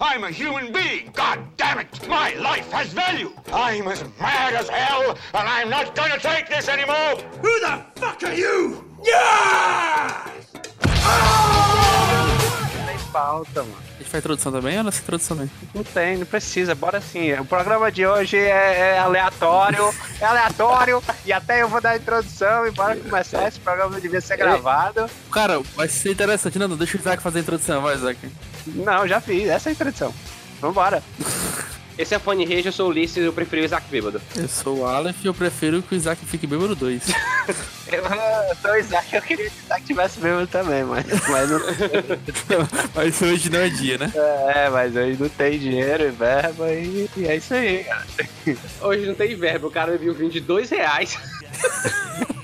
I'm a human being. God damn it. My life has value. I'm as mad as hell, and I'm not gonna take this anymore. Who the fuck are you? Yeah! Tem pauta, mano. A gente faz introdução também ou não é introdução também? Não tem, não precisa, bora sim. O programa de hoje é, é aleatório, é aleatório, e até eu vou dar a introdução e bora começar. Esse programa devia ser gravado. Cara, vai ser interessante. Não, não, deixa o Isaac fazer a introdução, vai, Isaac. Não, já fiz, essa é a introdução. Vambora. Esse é Fone Rage, eu sou o Ulisses e eu prefiro o Isaac bêbado. Eu sou o Aleph e eu prefiro que o Isaac fique bêbado 2. Eu, sou o Isaac, eu queria que o Isaac tivesse mesmo também, mas, mas não. Mas hoje não é dia, né? É, mas aí não tem dinheiro e verba e, e é isso aí, cara. Hoje não tem verbo, o cara me viu vinho de dois reais.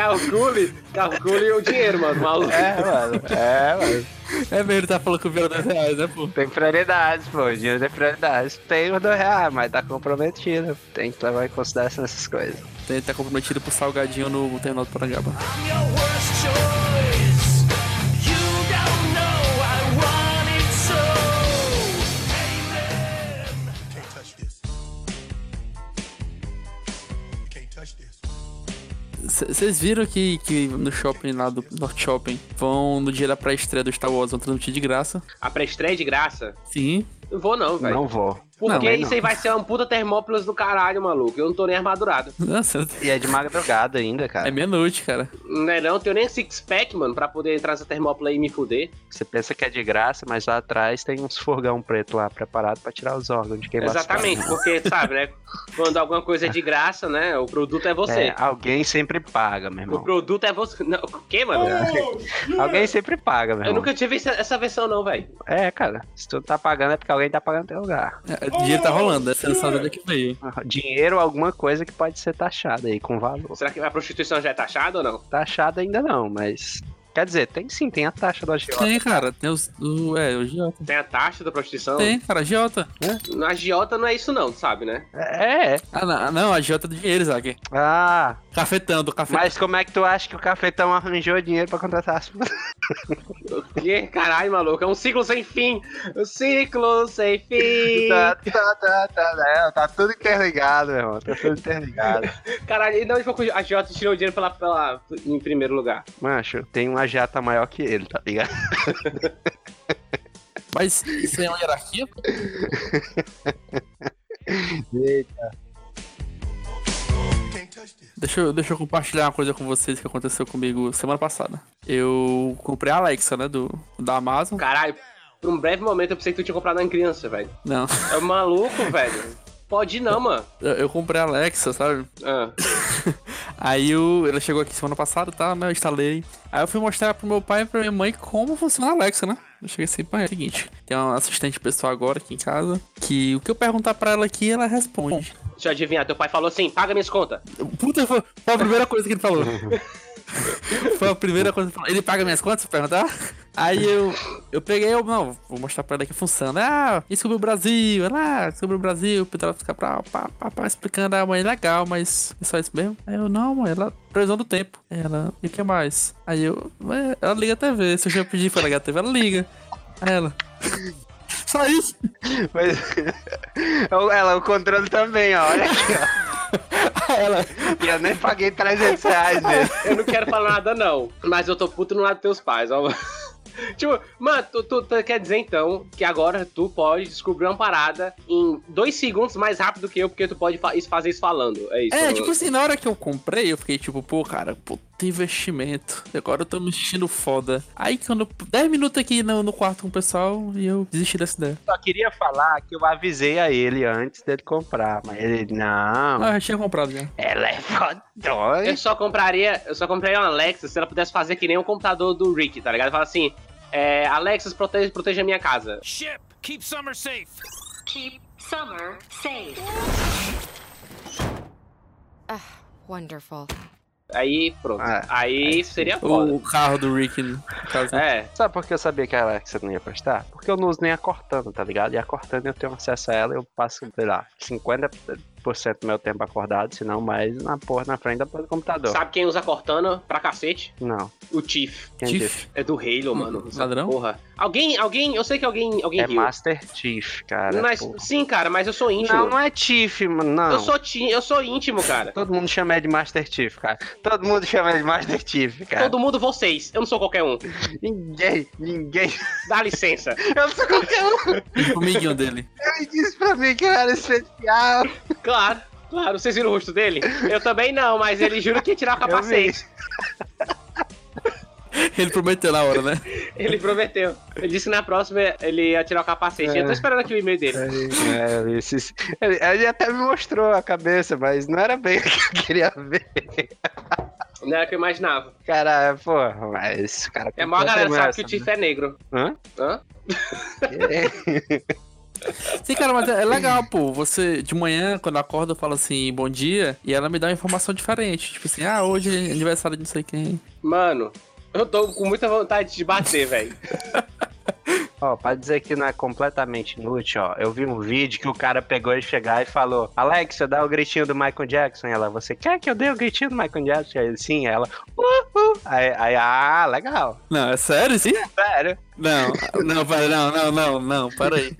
calcule, calcule o dinheiro, mano, maluco. É, mano. É, mano. É mesmo, tá falando que o Vieira 2 reais, né, pô? Tem prioridades, pô. O dinheiro tem prioridades. Tem os dois reais, mas tá comprometido. Tem que levar em consideração essas coisas. Ele tá comprometido pro salgadinho no terminal do Parangaba. Can't Vocês viram que, que no shopping lá do North Shopping vão no dia da pré-estreia do Star Wars, vão transmitir de graça? A pré-estreia de graça? Sim. Não vou não, velho. Não vou. Porque Não, isso aí vai ser uma puta Termópolis do caralho, maluco. Eu não tô nem armadurado. Nossa, E é de madrugada ainda, cara. é meia-noite, cara. Não é não? Tenho nem six-pack, mano, pra poder entrar nessa Termópolis aí e me fuder. Você pensa que é de graça, mas lá atrás tem uns furgão preto lá preparado pra tirar os órgãos de quem Exatamente, porque, sabe, né? Quando alguma coisa é de graça, né? O produto é você. É, alguém sempre paga, meu O irmão. produto é você. Não, o quê, mano? Alguém sempre paga, meu Eu irmão. nunca tive essa, essa versão, não, velho. É, cara. Se tu tá pagando é porque alguém tá pagando teu lugar. É, O dinheiro tá rolando, essa é a onde que veio. Dinheiro ou alguma coisa que pode ser taxada aí com valor. Será que a prostituição já é taxada ou não? Taxada ainda não, mas. Quer dizer, tem sim, tem a taxa do agiota. Tem, cara, tem os. O, é, o Giota. Tem a taxa da prostituição? Tem, cara, Giota. Na agiota não é isso, não, sabe, né? É, é. Ah, não, não, a Giota é do dinheiro, Isaac. Ah, Cafetão, do cafetão. mas como é que tu acha que o cafetão arranjou dinheiro pra contratar as O quê? Caralho, maluco. É um ciclo sem fim. Um ciclo sem fim. tá, tá, tá, tá, é, tá tudo interligado, meu irmão. Tá tudo interligado. Caralho, e de onde foi que a agiota tirou o dinheiro pela, pela, em primeiro lugar? Mancho, tem uma jata maior que ele, tá ligado? Mas isso aí é uma hierarquia? This. Deixa eu, deixa eu compartilhar uma coisa com vocês que aconteceu comigo semana passada. Eu comprei a Alexa, né, do, da Amazon. Caralho, por um breve momento eu pensei que tu tinha comprado uma criança, velho. Não, É um maluco, velho. Pode ir não, mano. eu, eu comprei a Alexa, sabe? Ah. Aí eu, ela chegou aqui semana passada, tá, né, eu instalei. Aí eu fui mostrar pro meu pai e pra minha mãe como funciona a Alexa, né? Eu cheguei assim, pai, é o seguinte, tem uma assistente pessoal agora aqui em casa, que o que eu perguntar pra ela aqui, ela responde. Deixa eu adivinhar, teu pai falou assim, paga minhas contas. Puta, foi, foi a primeira coisa que ele falou. foi a primeira coisa que ele falou. Ele paga minhas contas, perguntar? Aí eu, eu peguei, eu, não, vou mostrar pra ela que funciona. Ah, sobre o Brasil? Ela, ah, sobre o Brasil, o Pedro fica pra, pra, pra explicando, ah, mãe, legal, mas é só isso mesmo? Aí eu, não, mãe, ela, previsão do tempo. Ela, e o que mais? Aí eu, "Ué, ela liga a TV, se eu já pedir pra ligar a TV, ela liga. Aí ela, só isso? Mas. Ela, o controle também, ó. Olha aqui, ó. Ela, E eu nem paguei 300 reais nele. Eu não quero falar nada, não. Mas eu tô puto no lado dos teus pais, ó. Tipo, mano, tu, tu- tu quer dizer então que agora tu pode descobrir uma parada em dois segundos mais rápido que eu, porque tu pode fa- fazer isso falando. É isso. É, tipo assim, na hora que eu comprei, eu fiquei tipo, pô, cara, puta investimento. Agora eu tô me sentindo foda. Aí quando. 10 minutos aqui no, no quarto com o pessoal e eu desisti dessa ideia. Só queria falar que eu avisei a ele antes dele comprar, mas ele, não, Ah, eu já tinha comprado já. ela é fodona. Eu só compraria, eu só compraria uma Alexa se ela pudesse fazer que nem o computador do Rick, tá ligado? Fala assim, é, Alexa, proteja, proteja a minha casa. Ship, keep Summer safe. Keep summer safe. Wonderful. Aí, pronto. Ah, aí seria foda. O carro do Rick, no caso. É, Sabe por que eu sabia que a Alexa não ia prestar? Porque eu não uso nem a Cortana, tá ligado? E a Cortana eu tenho acesso a ela, eu passo, sei lá, 50, 90% do meu tempo acordado, se não mais na porra na frente da porra do computador. Sabe quem usa Cortana pra cacete? Não. O Chief? disse? É do Halo, mano. Essa Ladrão? Porra. Alguém, alguém, eu sei que alguém, alguém É riu. Master Chief, cara. Mas, sim, cara, mas eu sou íntimo. Não, não é Chief, mano. Não. Eu sou ti, eu sou íntimo, cara. Todo mundo chama ele de Master Chief, cara. Todo mundo chama ele de Master Chief, cara. Todo mundo vocês. Eu não sou qualquer um. Ninguém, ninguém. Dá licença. Eu não sou qualquer um. O amiguinho dele. Ele disse pra mim que eu era especial. Claro, claro. Vocês viram o rosto dele? Eu também não, mas ele jura que ia tirar o capacete. Ele prometeu na hora, né? Ele prometeu. Ele disse que na próxima ele ia tirar o capacete. Eu tô esperando aqui o e-mail dele. É, esse- ele, ele até me mostrou a cabeça, mas não era bem o que eu queria ver. Não era o que eu imaginava. Cara, pô, mas o cara. É a maior galera sabe essa, que o Tiff é negro. Hã? Hã? Sim, cara, mas é é legal, pô. Você, de manhã, quando acorda, fala assim, bom dia, e ela me dá uma informação diferente. Tipo assim, ah, hoje é aniversário de não sei quem. Mano, eu tô com muita vontade de bater, velho. Ó, pra dizer que não é completamente inútil, ó, eu vi um vídeo que o cara pegou e chegar e falou: Alexa, dá o gritinho do Michael Jackson. E ela, você quer que eu dê o gritinho do Michael Jackson? Aí sim, ela, uh, uh. Aí, aí, ah, legal. Não, é sério, sim? Sério. Não, não, pera, não, não, não, não, para aí.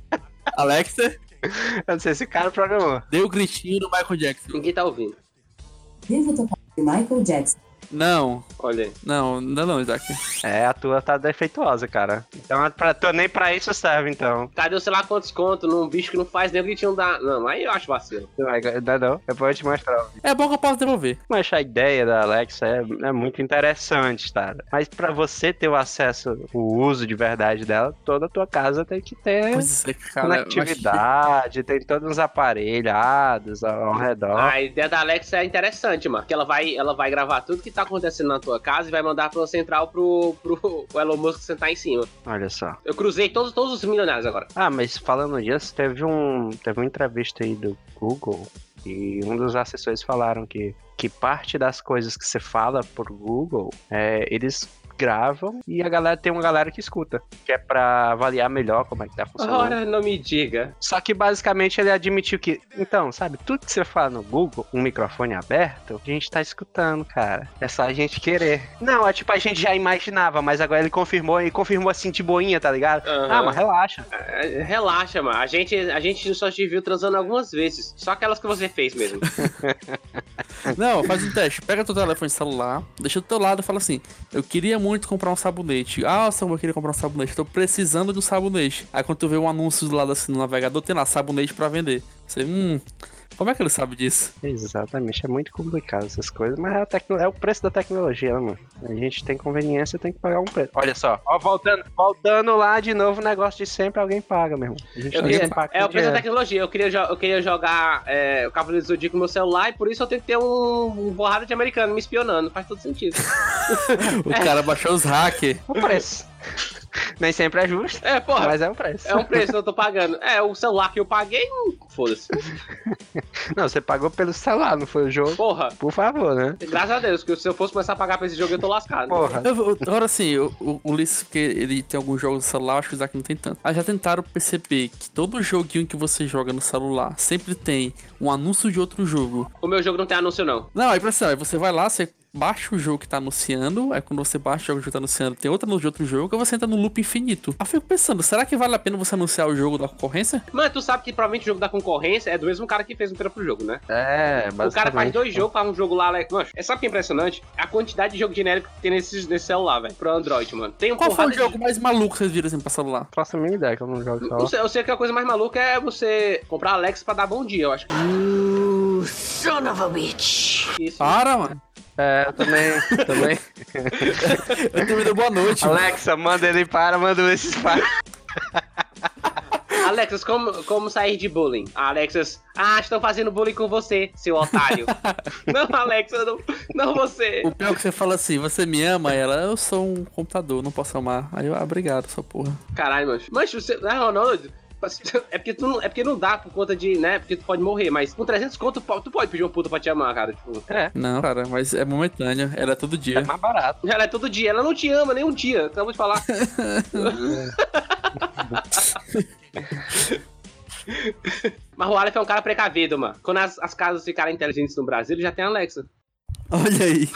Alexa, Eu não sei se o cara programou. dê o gritinho do Michael Jackson. Ninguém tá ouvindo. Devo tocar de Michael Jackson. Não, Olha aí. não, não, não, Isaac. É, a tua tá defeituosa, cara. Então, pra, nem pra isso serve, então. Cadê o sei lá quantos contos num bicho que não faz nem o gritinho da. Não, aí eu acho vacilo. Não, não, não. Depois eu te mostrar. É bom que eu posso devolver. Mas a ideia da Alexa é, é muito interessante, cara. Mas pra você ter o acesso, o uso de verdade dela, toda a tua casa tem que ter Pois é, cara. mas- conectividade, tem todos os aparelhados ao redor. A ideia da Alexa é interessante, mano. Que ela vai, ela vai gravar tudo que tá acontecendo na tua casa e vai mandar pra central pro, pro o Elon Musk sentar em cima. Olha só. Eu cruzei todos, todos os milionários agora. Ah, mas falando disso, teve um teve uma entrevista aí do Google e um dos assessores falaram que, que parte das coisas que você fala por Google, é, eles gravam e a galera tem uma galera que escuta, que é pra avaliar melhor como é que tá funcionando. Ora, não me diga. Só que basicamente ele admitiu que, então, sabe, tudo que você fala no Google, um microfone aberto, a gente tá escutando, cara. É só a gente querer. Não, é tipo, a gente já imaginava, mas agora ele confirmou e confirmou assim de boinha, tá ligado? Aham. Ah, mas relaxa. É, Relaxa, mano. A gente, a gente só te viu transando algumas vezes. Só aquelas que você fez mesmo. Não, faz um teste. Pega teu telefone celular, deixa do teu lado e fala assim: Eu queria muito comprar um sabonete. Ah, Samuel, eu queria comprar um sabonete. Tô precisando de um sabonete. Aí quando tu vê um anúncio do lado assim no navegador, tem lá sabonete pra vender. Você, hum, como é que ele sabe disso? Exatamente, é muito complicado essas coisas, mas é, a tecno- é o preço da tecnologia, né, mano? A gente tem conveniência, tem que pagar um preço. Olha só, ó, voltando, voltando lá de novo, o negócio de sempre alguém paga, meu irmão. A gente Eu queria- é o preço da tecnologia. Eu queria, jo- eu queria jogar é, o Cavaleiro do Zodíaco no meu celular e por isso eu tenho que ter um, um borrada de americano me espionando. Faz todo sentido. O cara baixou os hackers. O preço. Nem sempre é justo, É, porra. mas é o preço. É um preço que eu tô pagando. É, o celular que eu paguei, hum, foda-se. Não, você pagou pelo celular, não foi o jogo? Porra. Por favor, né? Graças a Deus, que se eu fosse começar a pagar pra esse jogo, eu tô lascado. Porra. Eu- eu- Agora assim, o, o, Ulisses, que ele tem alguns jogos no celular, acho que o Isaac não tem tanto. Mas já tentaram perceber que todo joguinho que você joga no celular sempre tem um anúncio de outro jogo. O meu jogo não tem anúncio, não. Não, aí pra cima, aí você vai lá, você baixa o jogo que tá anunciando, aí quando você baixa o jogo que tá anunciando, tem outro anúncio de outro jogo, aí você entra no loop infinito. Aí eu fico pensando, será que vale a pena você anunciar o jogo da concorrência? Mano, tu sabe que provavelmente o jogo da concorrência é do mesmo cara que fez o pro jogo, né? É, O cara faz dois jogos, faz um jogo lá. le- Mano, é sabe o que é impressionante? A quantidade de jogo genérico que tem nesse, nesse celular, velho. Pro Android, mano. Tem um Qual foi o porrada de- jogo mais maluco que vocês viram assim pra celular? Faço a mínima ideia que eu não jogo Eu celular. sei, eu sei que a coisa mais maluca é você comprar Alex pra dar bom dia, eu acho. Son of a bitch. Isso. Para, mano. É, eu também, também. Eu tenho medo boa noite. mano. Alexa, manda ele para, manda esses para. Alexas, como, como sair de bullying? Alexas, ah, estão fazendo bullying com você, seu otário. não, Alexa, não, não você. O pior é que você fala assim, você me ama? Ela, eu sou um computador, não posso amar. Aí eu, ah, obrigado, sua porra. Caralho, mancho. Mancho, você. Não, não, não. É porque, tu não, é porque não dá por conta de, né? Porque tu pode morrer, mas com 300 conto, tu po- tu pode pedir uma puta pra te amar, cara. Tipo, Não, cara, mas é momentâneo, ela é todo dia. É mais barato. ela é todo dia, ela não te ama nem um dia, acabou de falar. mas o Aleph é um cara precavido, mano. Quando as, as casas ficarem inteligentes no Brasil, ele já tem Alexa. Olha aí.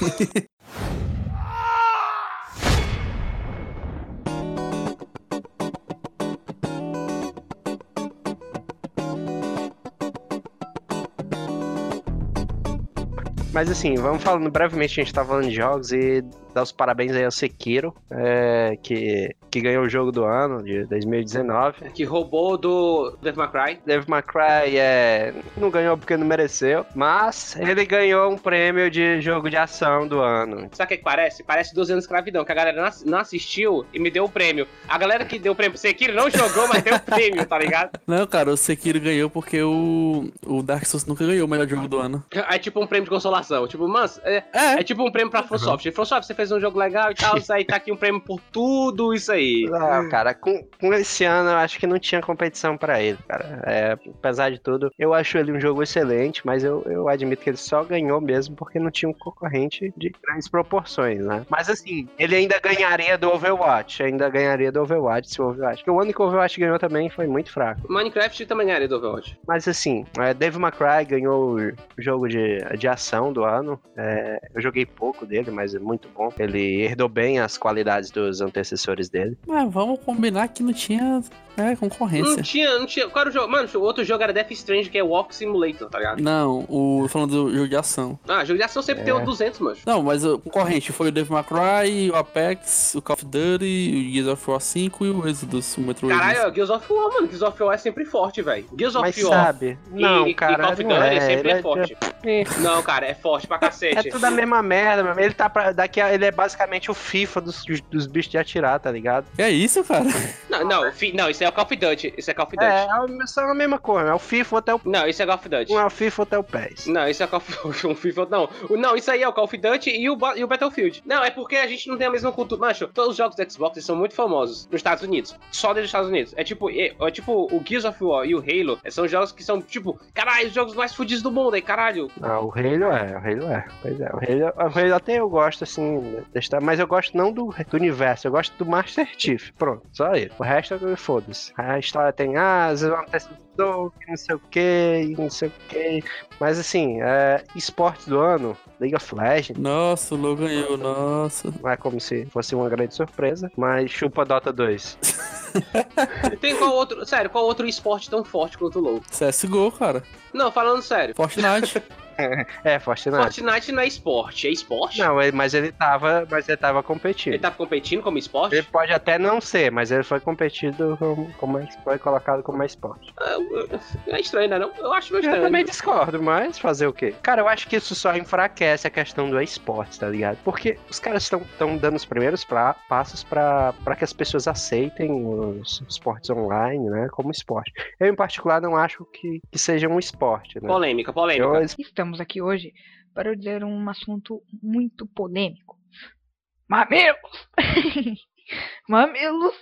Mas assim, vamos falando brevemente, a gente tá falando de jogos e dar os parabéns aí ao Sekiro, é, que, que ganhou o jogo do ano, de 2019. Que roubou do Devil May Cry. Devil May Cry é, não ganhou porque não mereceu, mas ele ganhou um prêmio de jogo de ação do ano. Sabe o que, que parece? Parece 12 anos de escravidão, que a galera não ass- não assistiu e me deu o prêmio. A galera que deu o prêmio pro Sekiro não jogou, mas deu o prêmio, tá ligado? Não, cara, o Sekiro ganhou porque o, o Dark Souls nunca ganhou o melhor jogo do ano. É tipo um prêmio de consolação. Tipo, mano, é, É. é tipo um prêmio pra FromSoft. FromSoft, você fez um jogo legal e tal, isso aí tá aqui um prêmio por tudo isso aí. Ah, cara, com, com esse ano eu acho que não tinha competição pra ele, cara. É, apesar de tudo, eu acho ele um jogo excelente, mas eu, eu admito que ele só ganhou mesmo porque não tinha um concorrente de grandes proporções, né? Mas assim, ele ainda ganharia do Overwatch, ainda ganharia do Overwatch se o Overwatch. Porque o ano que o Overwatch ganhou também foi muito fraco. Minecraft também ganharia do Overwatch. Mas assim, é, Dave McCry ganhou o jogo de, de ação do ano. É, eu joguei pouco dele, mas é muito bom. Ele herdou bem as qualidades dos antecessores dele. Mas vamos combinar que não tinha é, Não concorrência. tinha, não tinha. Qual era o jogo? Mano, o outro jogo era Death Strange, que é Walk Simulator, tá ligado? Não, o falando do jogo de ação. Ah, jogo de ação sempre tem o 200, mano. Não, mas o concorrente foi o Devil May Cry, o Apex, o Call of Duty, o Gears of War 5 e o Exodus, o Metro. Caralho, Gears of War, mano. Gears of War é sempre forte, velho. Gears of Mas War sabe? Não, e, cara. e Call of não Duty é, sempre ele é forte. É, Não, cara, é forte pra é cacete. tudo a mesma merda, meu. Ele tá pra, daqui a, ele é basicamente o FIFA dos, dos bichos de atirar, tá ligado? É isso, cara? Não, não, fi- não, isso é o Call of Duty. Isso é Call of Duty. É, é só a mesma coisa. É o FIFA até o Não, isso é Call of Duty. um é o FIFA até o PES. Não, isso é Call of um FIFA. Não, não, isso aí é o Call of Duty e o, e o Battlefield. Não, é porque a gente não tem a mesma cultura. Macho, todos os jogos do Xbox são muito famosos nos Estados Unidos. Só dentro dos Estados Unidos. É tipo, é, é tipo o Gears of War e o Halo é, são jogos que são, tipo, caralho, os jogos mais fodidos do mundo aí, caralho. Ah, o Halo é, o Halo é. Pois é, o Halo, o Halo até eu gosto, assim, mas eu gosto não do, do universo, eu gosto do Master Chief. Pronto, só ele. O resto, eu- foda-se. A história tem, ah, acontece que não sei o que, não sei o que. Mas assim, é, esportes do ano, League of Legends, Nossa, o Lô ganhou, nossa. não é como se fosse uma grande surpresa, mas chupa Dota 2. Tem qual outro, sério, qual outro esporte tão forte quanto o LoL? CSGO, cara. Não, falando sério. Fortnite. É, Fortnite. Fortnite não é esporte, é esporte? Não, mas ele tava, mas ele tava competindo. Ele tá competindo como esporte? Ele pode até não ser, mas ele foi competido como, como foi colocado como esporte. Ah, É estranho, né? Não? Eu acho meio Eu estranho. também discordo, mas fazer o quê? Cara, eu acho que isso só enfraquece a questão do esporte, tá ligado? Porque os caras estão dando os primeiros pra- passos pra pra que as pessoas aceitem os esportes online, né, como esporte. Eu, em particular, não acho que, que seja um esporte, né? Polêmica, polêmica. Eu, Estamos aqui hoje para dizer um assunto muito polêmico. Mamilos! Mamilos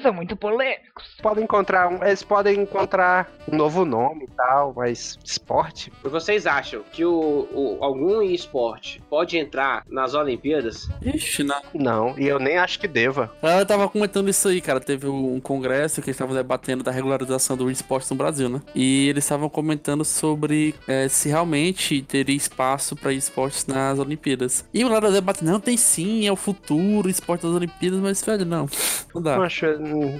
são muito polêmicos. podem encontrar um, eles podem encontrar um novo nome e tal, mas esporte? Vocês acham que o, o- algum esporte pode entrar nas Olimpíadas? Ixi, não. Não, e eu nem acho que deva. Ela tava comentando isso aí, cara. Teve um congresso que eles estavam debatendo da regularização do esporte no Brasil, né? E eles estavam comentando sobre é, se realmente teria espaço pra esportes nas Olimpíadas. E o lado da debate, não, tem sim, é o futuro, o esporte das Olimpíadas, mas, velho, não. Não dá. Eu acho,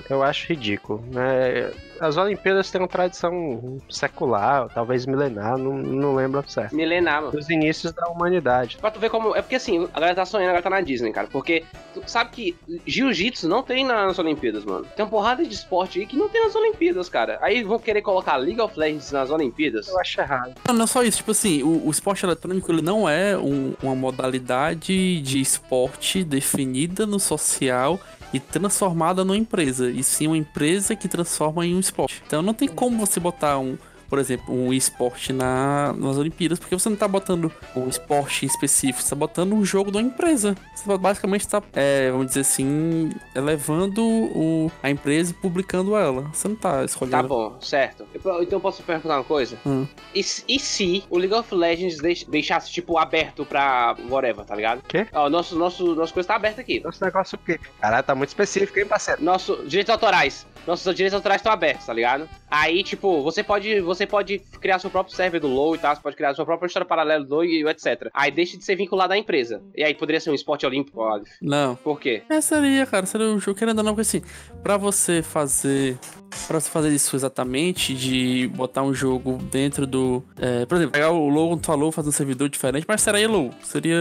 eu acho ridículo. Né? As Olimpíadas têm uma tradição secular, talvez milenar, não, não lembro certo. Milenar, mano. Dos inícios da humanidade. Pra tu ver como. É porque assim, a galera tá sonhando, agora tá na Disney, cara. Porque tu sabe que jiu-jitsu não tem nas Olimpíadas, mano. Tem uma porrada de esporte aí que não tem nas Olimpíadas, cara. Aí vão querer colocar League of Legends nas Olimpíadas. Eu acho errado. Não, não é só isso, tipo assim, o, o esporte eletrônico ele não é um- uma modalidade de esporte definida no social e transformada numa empresa, e sim uma empresa que transforma em um Então não tem como você botar um, por exemplo, um esporte na, nas Olimpíadas, porque você não tá botando um esporte específico, você tá botando um jogo de uma empresa. Você basicamente tá, é, vamos dizer assim, elevando o, a empresa e publicando ela. Você não tá escolhendo. Tá bom, certo. Eu- então eu posso perguntar uma coisa? Hum. E, se- e se o League of Legends deix- deixasse, tipo, aberto pra whatever, tá ligado? Quê? Ó, nosso, nosso, nossa coisa tá aberta aqui. Nosso negócio o quê? Caralho, tá muito específico, hein, parceiro? Nosso direitos autorais. Nossos direitos autorais estão abertos, tá ligado? Aí, tipo, você pode, você você pode criar seu próprio server do LoL e tal, você pode criar sua própria história paralela do LoL e etc. Aí deixa de ser vinculado à empresa. E aí poderia ser um esporte olímpico, Aleph. Não. Por quê? É, seria, cara. Seria um jogo querendo ou não, porque assim, pra você fazer. Pra você fazer isso exatamente, de botar um jogo dentro do. é, por exemplo, pegar o LoL, tu falou, fazer um servidor diferente, mas seria LoL, seria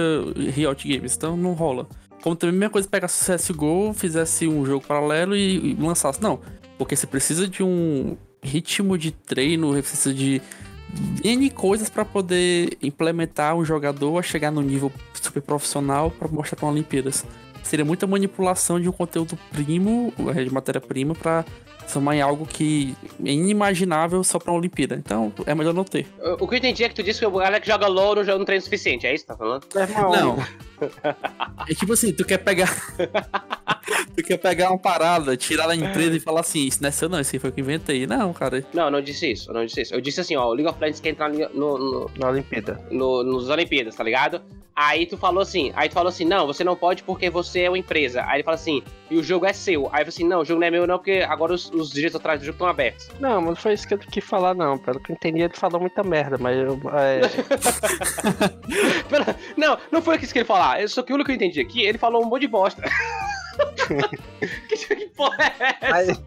Riot Games, então não rola. Como também a mesma coisa pegar CSGO, fizesse um jogo paralelo e, e lançasse. Não, porque você precisa de um ritmo de treino, precisa de N coisas pra poder implementar um jogador a chegar no nível super profissional pra mostrar pra Olimpíadas. Seria muita manipulação de um conteúdo primo, eh, de matéria-prima, pra transformar em algo que é inimaginável só pra Olimpíada. Então é melhor não ter. O que eu entendi é que tu disse que o galera que joga LoL não, joga- não treina o suficiente, é isso que tá falando? Não. É tipo assim, tu quer pegar. tu quer pegar uma parada, tirar da empresa e falar assim, isso não é seu não, isso aí foi o que eu inventei. Não, cara. Não, eu não disse isso, eu não disse isso. Eu disse assim, ó, o League of Legends quer entrar no, no, Na Olimpíada. no, nos Olimpíadas, tá ligado? Aí tu falou assim, aí tu falou assim, não, você não pode porque você é uma empresa. Aí ele fala assim, e o jogo é seu. Aí eu falei assim, não, o jogo não é meu não, porque agora os, os direitos atrás do jogo estão abertos. Não, mas não foi isso que eu quis falar, não. Pelo que eu entendi, ele falou muita merda, mas eu. é, Pera- Não, não foi isso que ele falar. Só que o único que eu entendi aqui, ele falou um monte de bosta. que, que porra é essa?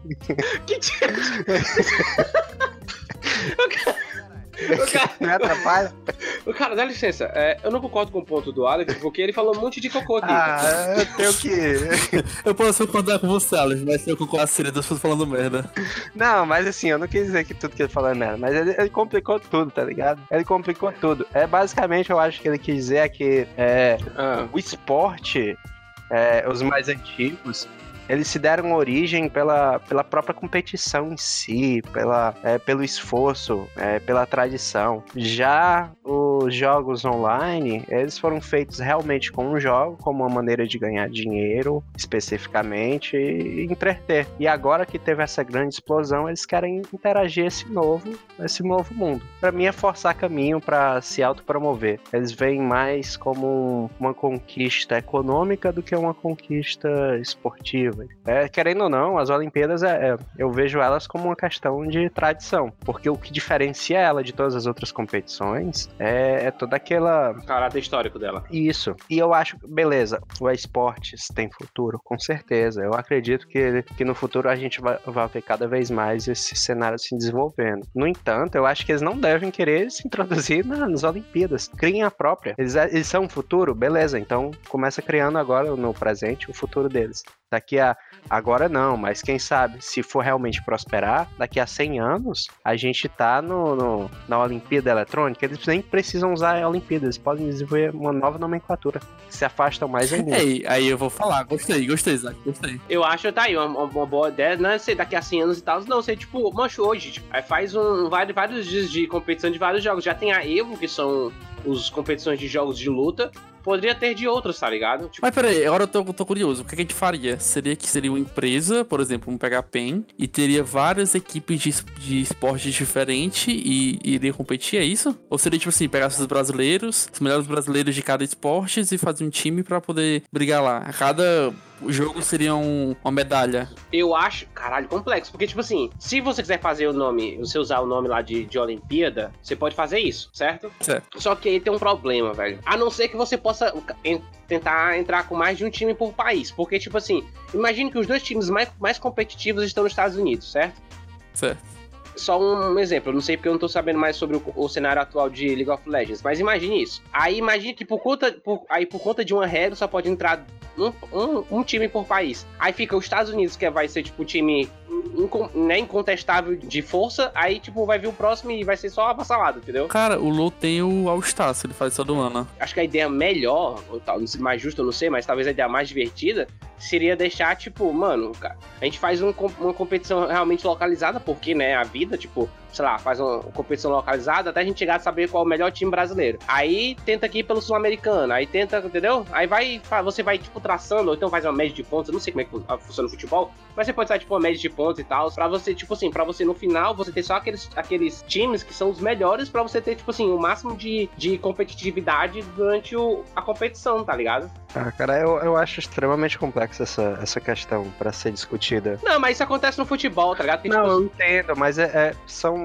Que tipo... o cara... Me atrapalha? o cara, dá licença, é, eu não concordo com o ponto do Alex, porque ele falou um monte de cocô aqui. Ah, eu tenho que. Eu posso concordar com você, Alex, mas eu concordo seria das pessoas falando merda. Não, mas assim, eu não quis dizer que tudo que ele falou é merda, mas ele, ele complicou tudo, tá ligado? Ele complicou tudo. É basicamente, eu acho que ele quis dizer que é, Ah, o esporte, é, os mais antigos, eles se deram origem pela, pela própria competição em si, pela, é, pelo esforço, é, pela tradição. Já os jogos online, eles foram feitos realmente com um jogo, como uma maneira de ganhar dinheiro, especificamente, e entreter. E agora que teve essa grande explosão, eles querem interagir esse novo, esse novo mundo. Pra mim é forçar caminho pra se autopromover. Eles veem mais como um- uma conquista econômica do que uma conquista esportiva. É, querendo ou não, as Olimpíadas é, é- eu vejo elas como uma questão de tradição, porque o que diferencia ela de todas as outras competições é, é toda aquela caráter histórico dela. isso. E eu acho, beleza, o esportes tem futuro, com certeza. Eu acredito que, que no futuro a gente vai, vai ver cada vez mais esse cenário se desenvolvendo. No entanto, eu acho que eles não devem querer se introduzir na- nas Olimpíadas. Criem a própria. Eles, eles são o futuro, beleza. Então começa criando agora no presente o futuro deles. Daqui a. Agora não, mas quem sabe, se for realmente prosperar, daqui a 100 anos, a gente tá no, no- na Olimpíada Eletrônica. Eles nem precisam usar a Olimpíada, eles podem desenvolver uma nova nomenclatura. Que se afastam mais ainda. Aí, aí eu vou falar, gostei, gostei, Isaac, gostei. Eu acho, tá aí, uma, uma boa ideia, não é ser daqui a 100 anos e tal, não, ser tipo, mancho hoje, tipo, aí faz um, vários, vários dias de competição de vários jogos, já tem a EVO, que são os competições de jogos de luta, poderia ter de outros, tá ligado? Tipo, Mas peraí, agora eu tô, tô curioso. O que, a gente faria? Seria que seria uma empresa, por exemplo, vamos pegar a PEN, e teria várias equipes de, de esportes diferentes e, iria competir, é isso? Ou seria tipo assim, pegar os brasileiros, os melhores brasileiros de cada esporte e fazer um time pra poder brigar lá? A cada jogo seria um- uma medalha. eu acho, caralho, complexo, porque tipo assim, se você quiser fazer o nome, você usar o nome lá de, de Olimpíada, você pode fazer isso, certo? Certo. Só que aí tem um problema, velho. A não ser que você possa en- tentar entrar com mais de um time por país. Porque, tipo assim, imagine que os dois times mais, mais competitivos estão nos Estados Unidos, certo? Certo. Só um exemplo, eu não sei porque eu não tô sabendo mais sobre o, o cenário atual de League of Legends, mas imagine isso. Aí imagine que por conta, por- aí por conta de uma regra só pode entrar um, um, um time por país. Aí fica os Estados Unidos, que vai ser tipo um time incon- né, incontestável de força, aí tipo vai vir o próximo e vai ser só avassalado, entendeu? Cara, o LoL tem o All-Star, se ele faz todo ano. acho que a ideia melhor, ou tal, mais justa, eu não sei, mas talvez a ideia mais divertida seria deixar, tipo, mano, cara, a gente faz um uma competição realmente localizada, porque, né, a vida, tipo, sei lá, faz uma competição localizada até a gente chegar a saber qual é o melhor time brasileiro. Aí tenta aqui pelo Sul-Americano, aí tenta, entendeu? Aí vai, você vai, tipo, traçando, ou então faz uma média de pontos, eu não sei como é que fu- funciona o futebol, mas você pode fazer, tipo, uma média de pontos e tal, pra você, tipo assim, pra você no final, você ter só aqueles, aqueles times que são os melhores pra você ter, tipo assim, o máximo de, de competitividade durante o, a competição, tá ligado? Ah, cara, eu, eu acho extremamente complexa essa, essa questão pra ser discutida. Não, mas isso acontece no futebol, tá ligado? Porque, Não, tipo, eu entendo, mas é, é- são.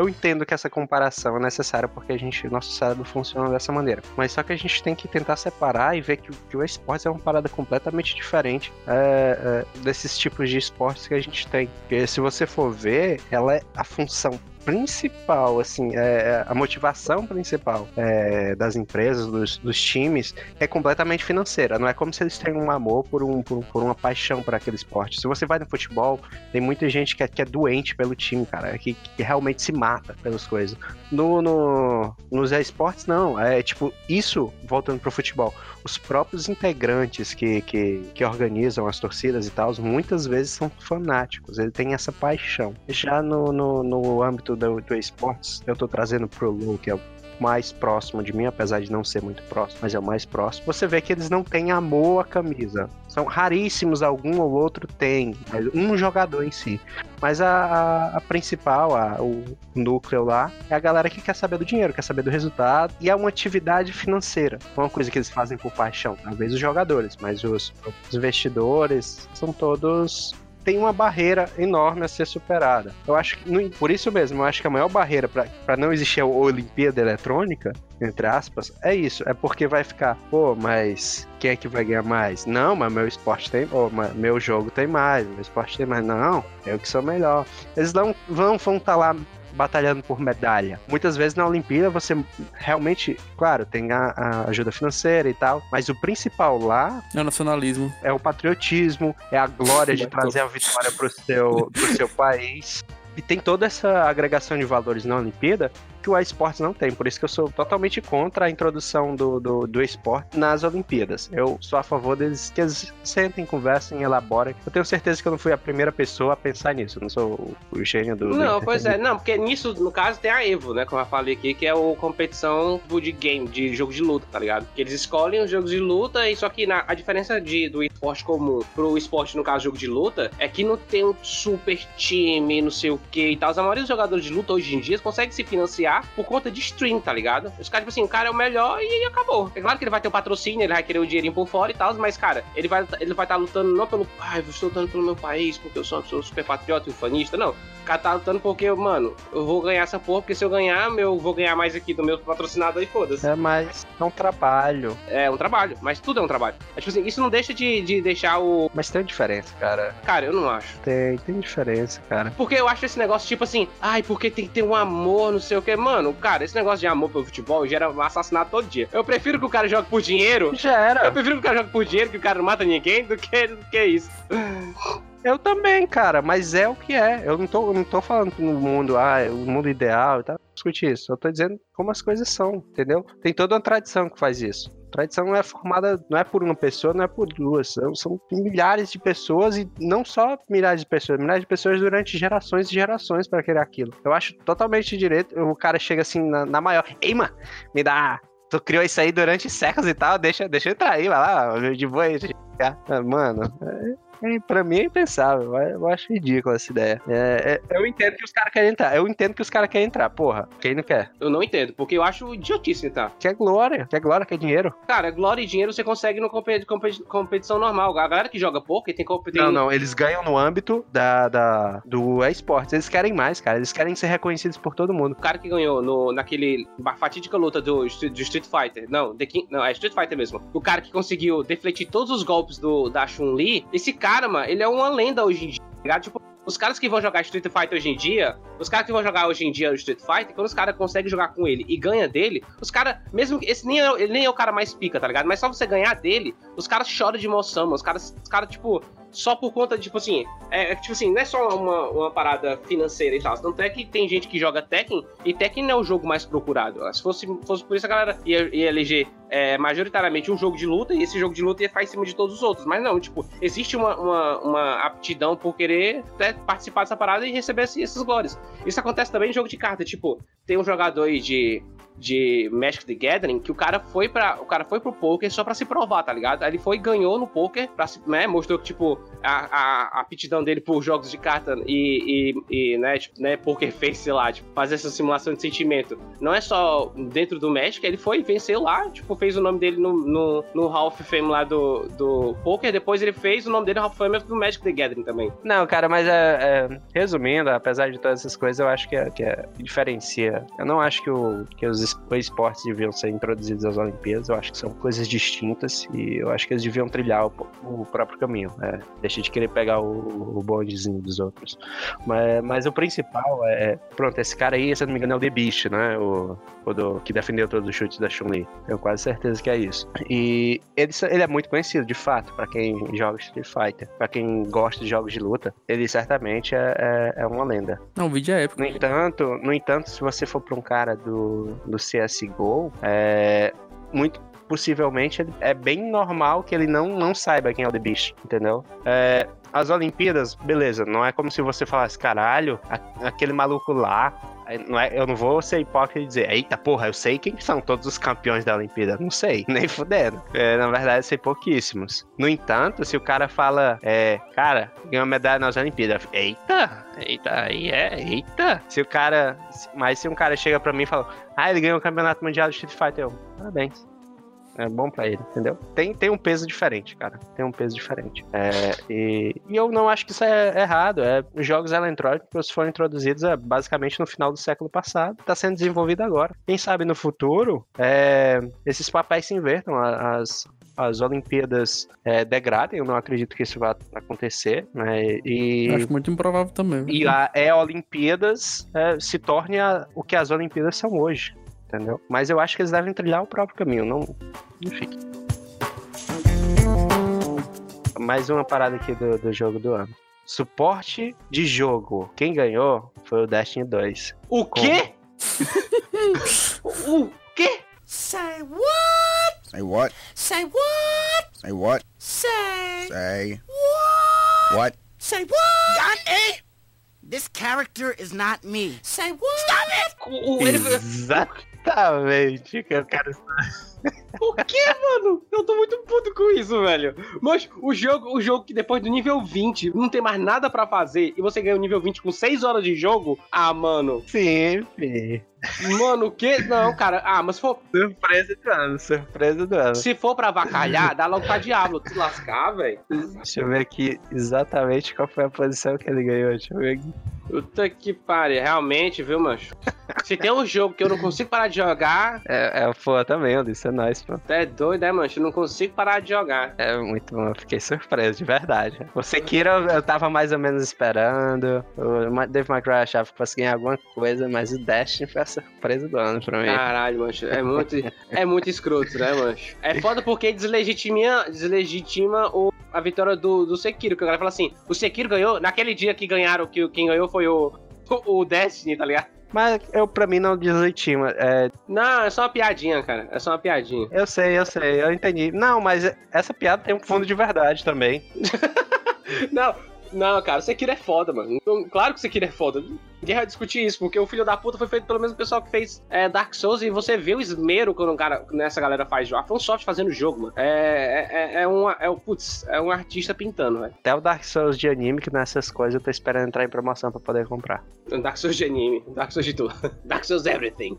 Eu entendo que essa comparação é necessária porque a gente, nosso cérebro funciona dessa maneira. Mas só que a gente tem que tentar separar e ver que, que o esporte é uma parada completamente diferente é, é, desses tipos de esportes que a gente tem. Porque se você for ver, ela é a função principal, assim, é, a motivação principal é, das empresas, dos, dos, times, é completamente financeira. Não é como se eles têm um amor por, um, por, por uma paixão por aquele esporte. Se você vai no futebol, tem muita gente que é, que é doente pelo time, cara, que, que realmente se mata pelas coisas. No, no, nos esportes, não. É tipo, isso, voltando pro futebol, os próprios integrantes que, que, que organizam as torcidas e tal, muitas vezes são fanáticos, ele tem essa paixão. Já no, no, no âmbito do, do esportes, eu tô trazendo pro LoL, que é o mais próximo de mim, apesar de não ser muito próximo, mas é o mais próximo. Você vê que eles não têm amor à camisa. São raríssimos, algum ou outro tem, um jogador em si. Mas a, a, principal, a, o núcleo lá, é a galera que quer saber do dinheiro, quer saber do resultado, e é uma atividade financeira. É uma coisa que eles fazem por paixão. Talvez os jogadores, mas os, os investidores são todos tem uma barreira enorme a ser superada. Eu acho que, por isso mesmo, eu acho que a maior barreira para não existir a Olimpíada Eletrônica, entre aspas, é isso. É porque vai ficar, pô, mas quem é que vai ganhar mais? Não, mas meu esporte tem, oh, meu jogo tem mais, meu esporte tem mais. Não, eu que sou melhor. Eles não vão estar tá lá batalhando por medalha. Muitas vezes na Olimpíada você realmente, claro, tem a, a, ajuda financeira e tal, mas o principal lá é o nacionalismo, é o patriotismo, é a glória de trazer a vitória pro seu, pro seu país. E tem toda essa agregação de valores na Olimpíada que o esportes não tem. Por isso que eu sou totalmente contra a introdução do, do, do esporte nas Olimpíadas. Eu sou a favor deles que eles sentem, conversem, elaborem. Eu tenho certeza que eu não fui a primeira pessoa a pensar nisso. Eu não sou o gênio do. Não, do pois é. Não, porque nisso, no caso, tem a Evo, né? Como eu falei aqui, que é a competição de game, de jogo de luta, tá ligado? Que eles escolhem os jogos de luta e só que na, a diferença de, do esporte comum pro esporte, no caso, jogo de luta, é que não tem um super time, não sei o que e tal. A maioria dos jogadores de luta hoje em dia conseguem se financiar por conta de stream, tá ligado? Os caras, tipo assim, o cara é o melhor e acabou. É claro que ele vai ter o patrocínio, ele vai querer o dinheirinho por fora e tal, mas, cara, ele vai estar ele vai tá lutando não pelo. Ai, eu estou lutando pelo meu país, porque eu sou uma pessoa super patriota e ufanista. Não. O cara tá lutando porque, mano, eu vou ganhar essa porra, porque se eu ganhar, eu vou ganhar mais aqui do meu patrocinado aí, foda-se. É, mas é um trabalho. É um trabalho, mas tudo é um trabalho. Mas, tipo assim, isso não deixa de, de deixar o. Mas tem diferença, cara. Cara, eu não acho. Tem, tem diferença, cara. Porque eu acho esse negócio, tipo assim, ai, porque tem que ter um amor, não sei o que. Mano, cara, esse negócio de amor pelo futebol gera um assassinato todo dia. Eu prefiro que o cara jogue por dinheiro. Já era. Eu prefiro que o cara jogue por dinheiro, que o cara não mata ninguém, do que, do que isso. Eu também, cara, mas é o que é. Eu não tô, eu não tô falando no mundo, ah, o mundo ideal e tal. Discutir isso. Eu tô dizendo como as coisas são, entendeu? Tem toda uma tradição que faz isso. Tradição não é formada, não é por uma pessoa, não é por duas. São, são milhares de pessoas e não só milhares de pessoas, milhares de pessoas durante gerações e gerações para querer aquilo. Eu acho totalmente direito. O cara chega assim na, na maior. Ei, mano, me dá. Tu criou isso aí durante séculos e tal, deixa, deixa eu entrar aí, vai lá, de boa aí. Mano, é, pra mim é impensável. Eu acho ridícula essa ideia. É, é, eu entendo que os caras querem entrar. Eu entendo que os caras querem entrar. Porra, quem não quer? Eu não entendo, porque eu acho idiotice entrar. Quer glória, quer glória, quer dinheiro. Cara, glória e dinheiro você consegue no competi competi competição normal. A galera que joga pouco tem competição. Não, não, eles ganham no âmbito da, da, do esportes. Eles querem mais, cara. Eles querem ser reconhecidos por todo mundo. O cara que ganhou no, naquele fatídica luta do, do Street Fighter. Não, The King, não, é Street Fighter mesmo. O cara que conseguiu defletir todos os golpes do, da Chun-Li. Esse cara, mano, ele é uma lenda hoje em dia, tá ligado? Tipo, os caras que vão jogar Street Fighter hoje em dia, os caras que vão jogar hoje em dia Street Fighter, quando os caras conseguem jogar com ele e ganha dele, os caras, mesmo que esse nem é, ele nem é o cara mais pica, tá ligado? Mas só você ganhar dele, os caras choram de emoção, mano. Os caras, os caras tipo, só por conta tipo assim, é, é, tipo assim, não é só uma, uma parada financeira e tal. Tanto é que tem gente que joga Tekken e Tekken não é o jogo mais procurado. Se fosse, fosse por isso a galera ia, ia eleger é, majoritariamente um jogo de luta e esse jogo de luta ia ficar em cima de todos os outros. Mas não, tipo, existe uma, uma, uma aptidão por querer né, participar dessa parada e receber esses, esses glórias. Isso acontece também em jogo de carta. Tipo, tem um jogador aí de de Magic the Gathering que o cara foi para o cara foi pro poker só pra se provar, tá ligado? Aí ele foi e ganhou no poker, se, né, mostrou que, tipo, a, a, a aptidão dele por jogos de carta e, e, e, né, tipo, né, poker face, sei lá, tipo, fazer essa simulação de sentimento. Não é só dentro do Magic, ele foi e venceu lá, tipo, fez o nome dele no, no, no Hall of Fame lá do, do poker, depois ele fez o nome dele no Hall of Fame do Magic the Gathering também. Não, cara, mas é, é, resumindo, apesar de todas essas coisas, eu acho que é, que é diferencia. Eu não acho que, o, que os es- esportes deviam ser introduzidos às Olimpíadas, eu acho que são coisas distintas e eu acho que eles deviam trilhar o, o próprio caminho. né? Deixa de querer pegar o, o bondezinho dos outros. Mas, mas o principal é. Pronto, esse cara aí, se eu não me engano, é o The Beast, né? O, o do- que defendeu todos os chutes da Chun-Li. Tenho quase certeza que é isso. E ele, ele é muito conhecido, de fato, pra quem joga Street Fighter. Pra quem gosta de jogos de luta, ele certamente é, é, é uma lenda. Não, o vídeo é épico. No entanto, no entanto, se você for pra um cara do, do CSGO, é muito possivelmente é bem normal que ele não, não saiba quem é o The Beast, entendeu? É, as Olimpíadas, beleza, não é como se você falasse, caralho, aquele maluco lá. Não é, eu não vou ser hipócrita e dizer, eita porra, eu sei quem são todos os campeões da Olimpíada. Não sei, nem fudendo. É, na verdade, sei pouquíssimos. No entanto, se o cara fala, é, cara, ganhou medalha nas Olimpíadas, eita, eita, aí é, eita. Se o cara, mas se um cara chega pra mim e fala, ah, ele ganhou o campeonato mundial de Street Fighter, eu, parabéns. É bom pra ele, entendeu? Tem, tem um peso diferente, cara. Tem um peso diferente. É, e, e eu não acho que isso é errado. É, os jogos eletrônicos foram introduzidos é, basicamente no final do século passado. Tá sendo desenvolvido agora. Quem sabe no futuro é, esses papéis se invertam. As, as Olimpíadas é, degradem. Eu não acredito que isso vá acontecer. Né? E, Acho muito improvável também. e a E-Olimpíadas é, se torne a- o que as Olimpíadas são hoje. Entendeu? Mas eu acho que eles devem trilhar o próprio caminho, não. Enfim. Mais uma parada aqui do, do jogo do ano. Suporte de jogo. Quem ganhou foi o Destiny 2. O quê? o quê? Say what? Say what? Say what? Say what? Say Say what? what? Say what? Dante! This character is not me. Say what? Stop it! O, ele... Exatamente, que eu quero O que, mano? Eu tô muito puto com isso, velho. Mas o jogo, o jogo que depois do nível 20 não tem mais nada pra fazer e você ganha o nível 20 com 6 horas de jogo, ah, mano. Sim, filho. Mano, o que? Não, cara. Ah, mas se for. Surpresa do ano, surpresa do ano. Se for pra avacalhar, dá logo pra Diablo. Se lascar, velho. Deixa eu ver aqui exatamente qual foi a posição que ele ganhou. Deixa eu ver aqui. Puta que pariu, realmente, viu, mancho? Se tem um jogo que eu não consigo parar de jogar, É, é pô, também, eu disse, é nóis, pô. é doido, né, mancho? Eu não consigo parar de jogar. É muito bom, eu fiquei surpreso, de verdade. O Sekiro eu- tava mais ou menos esperando. O Dave McCray achava que fosse ganhar alguma coisa, mas o Destiny foi a surpresa do ano pra mim. Caralho, mancho. É muito, é muito escroto, né, mancho? É foda porque deslegitima, deslegitima o, a vitória do, do Sekiro. Que o cara fala assim: o Sekiro ganhou, naquele dia que ganharam, que quem ganhou foi o, o, o Destiny, tá ligado? Mas eu, pra mim, não deslegitima. É, Não, é só uma piadinha, cara. É só uma piadinha. eu sei, eu sei, eu entendi. Não, mas essa piada tem um fundo de verdade também. Não, não, cara, o Sekiro é foda, mano. Então, claro que o Sekiro é foda. Vai discutir isso, porque o filho da puta foi feito pelo mesmo pessoal que fez é, Dark Souls e você vê o esmero quando um cara, nessa galera faz jogo. A FromSoft fazendo o jogo, mano. É, é, é, um, é, um- putz, é um artista pintando, velho. Até o Dark Souls de anime, que nessas coisas eu tô esperando entrar em promoção pra poder comprar. Dark Souls de anime, Dark Souls de tudo. Dark Souls everything.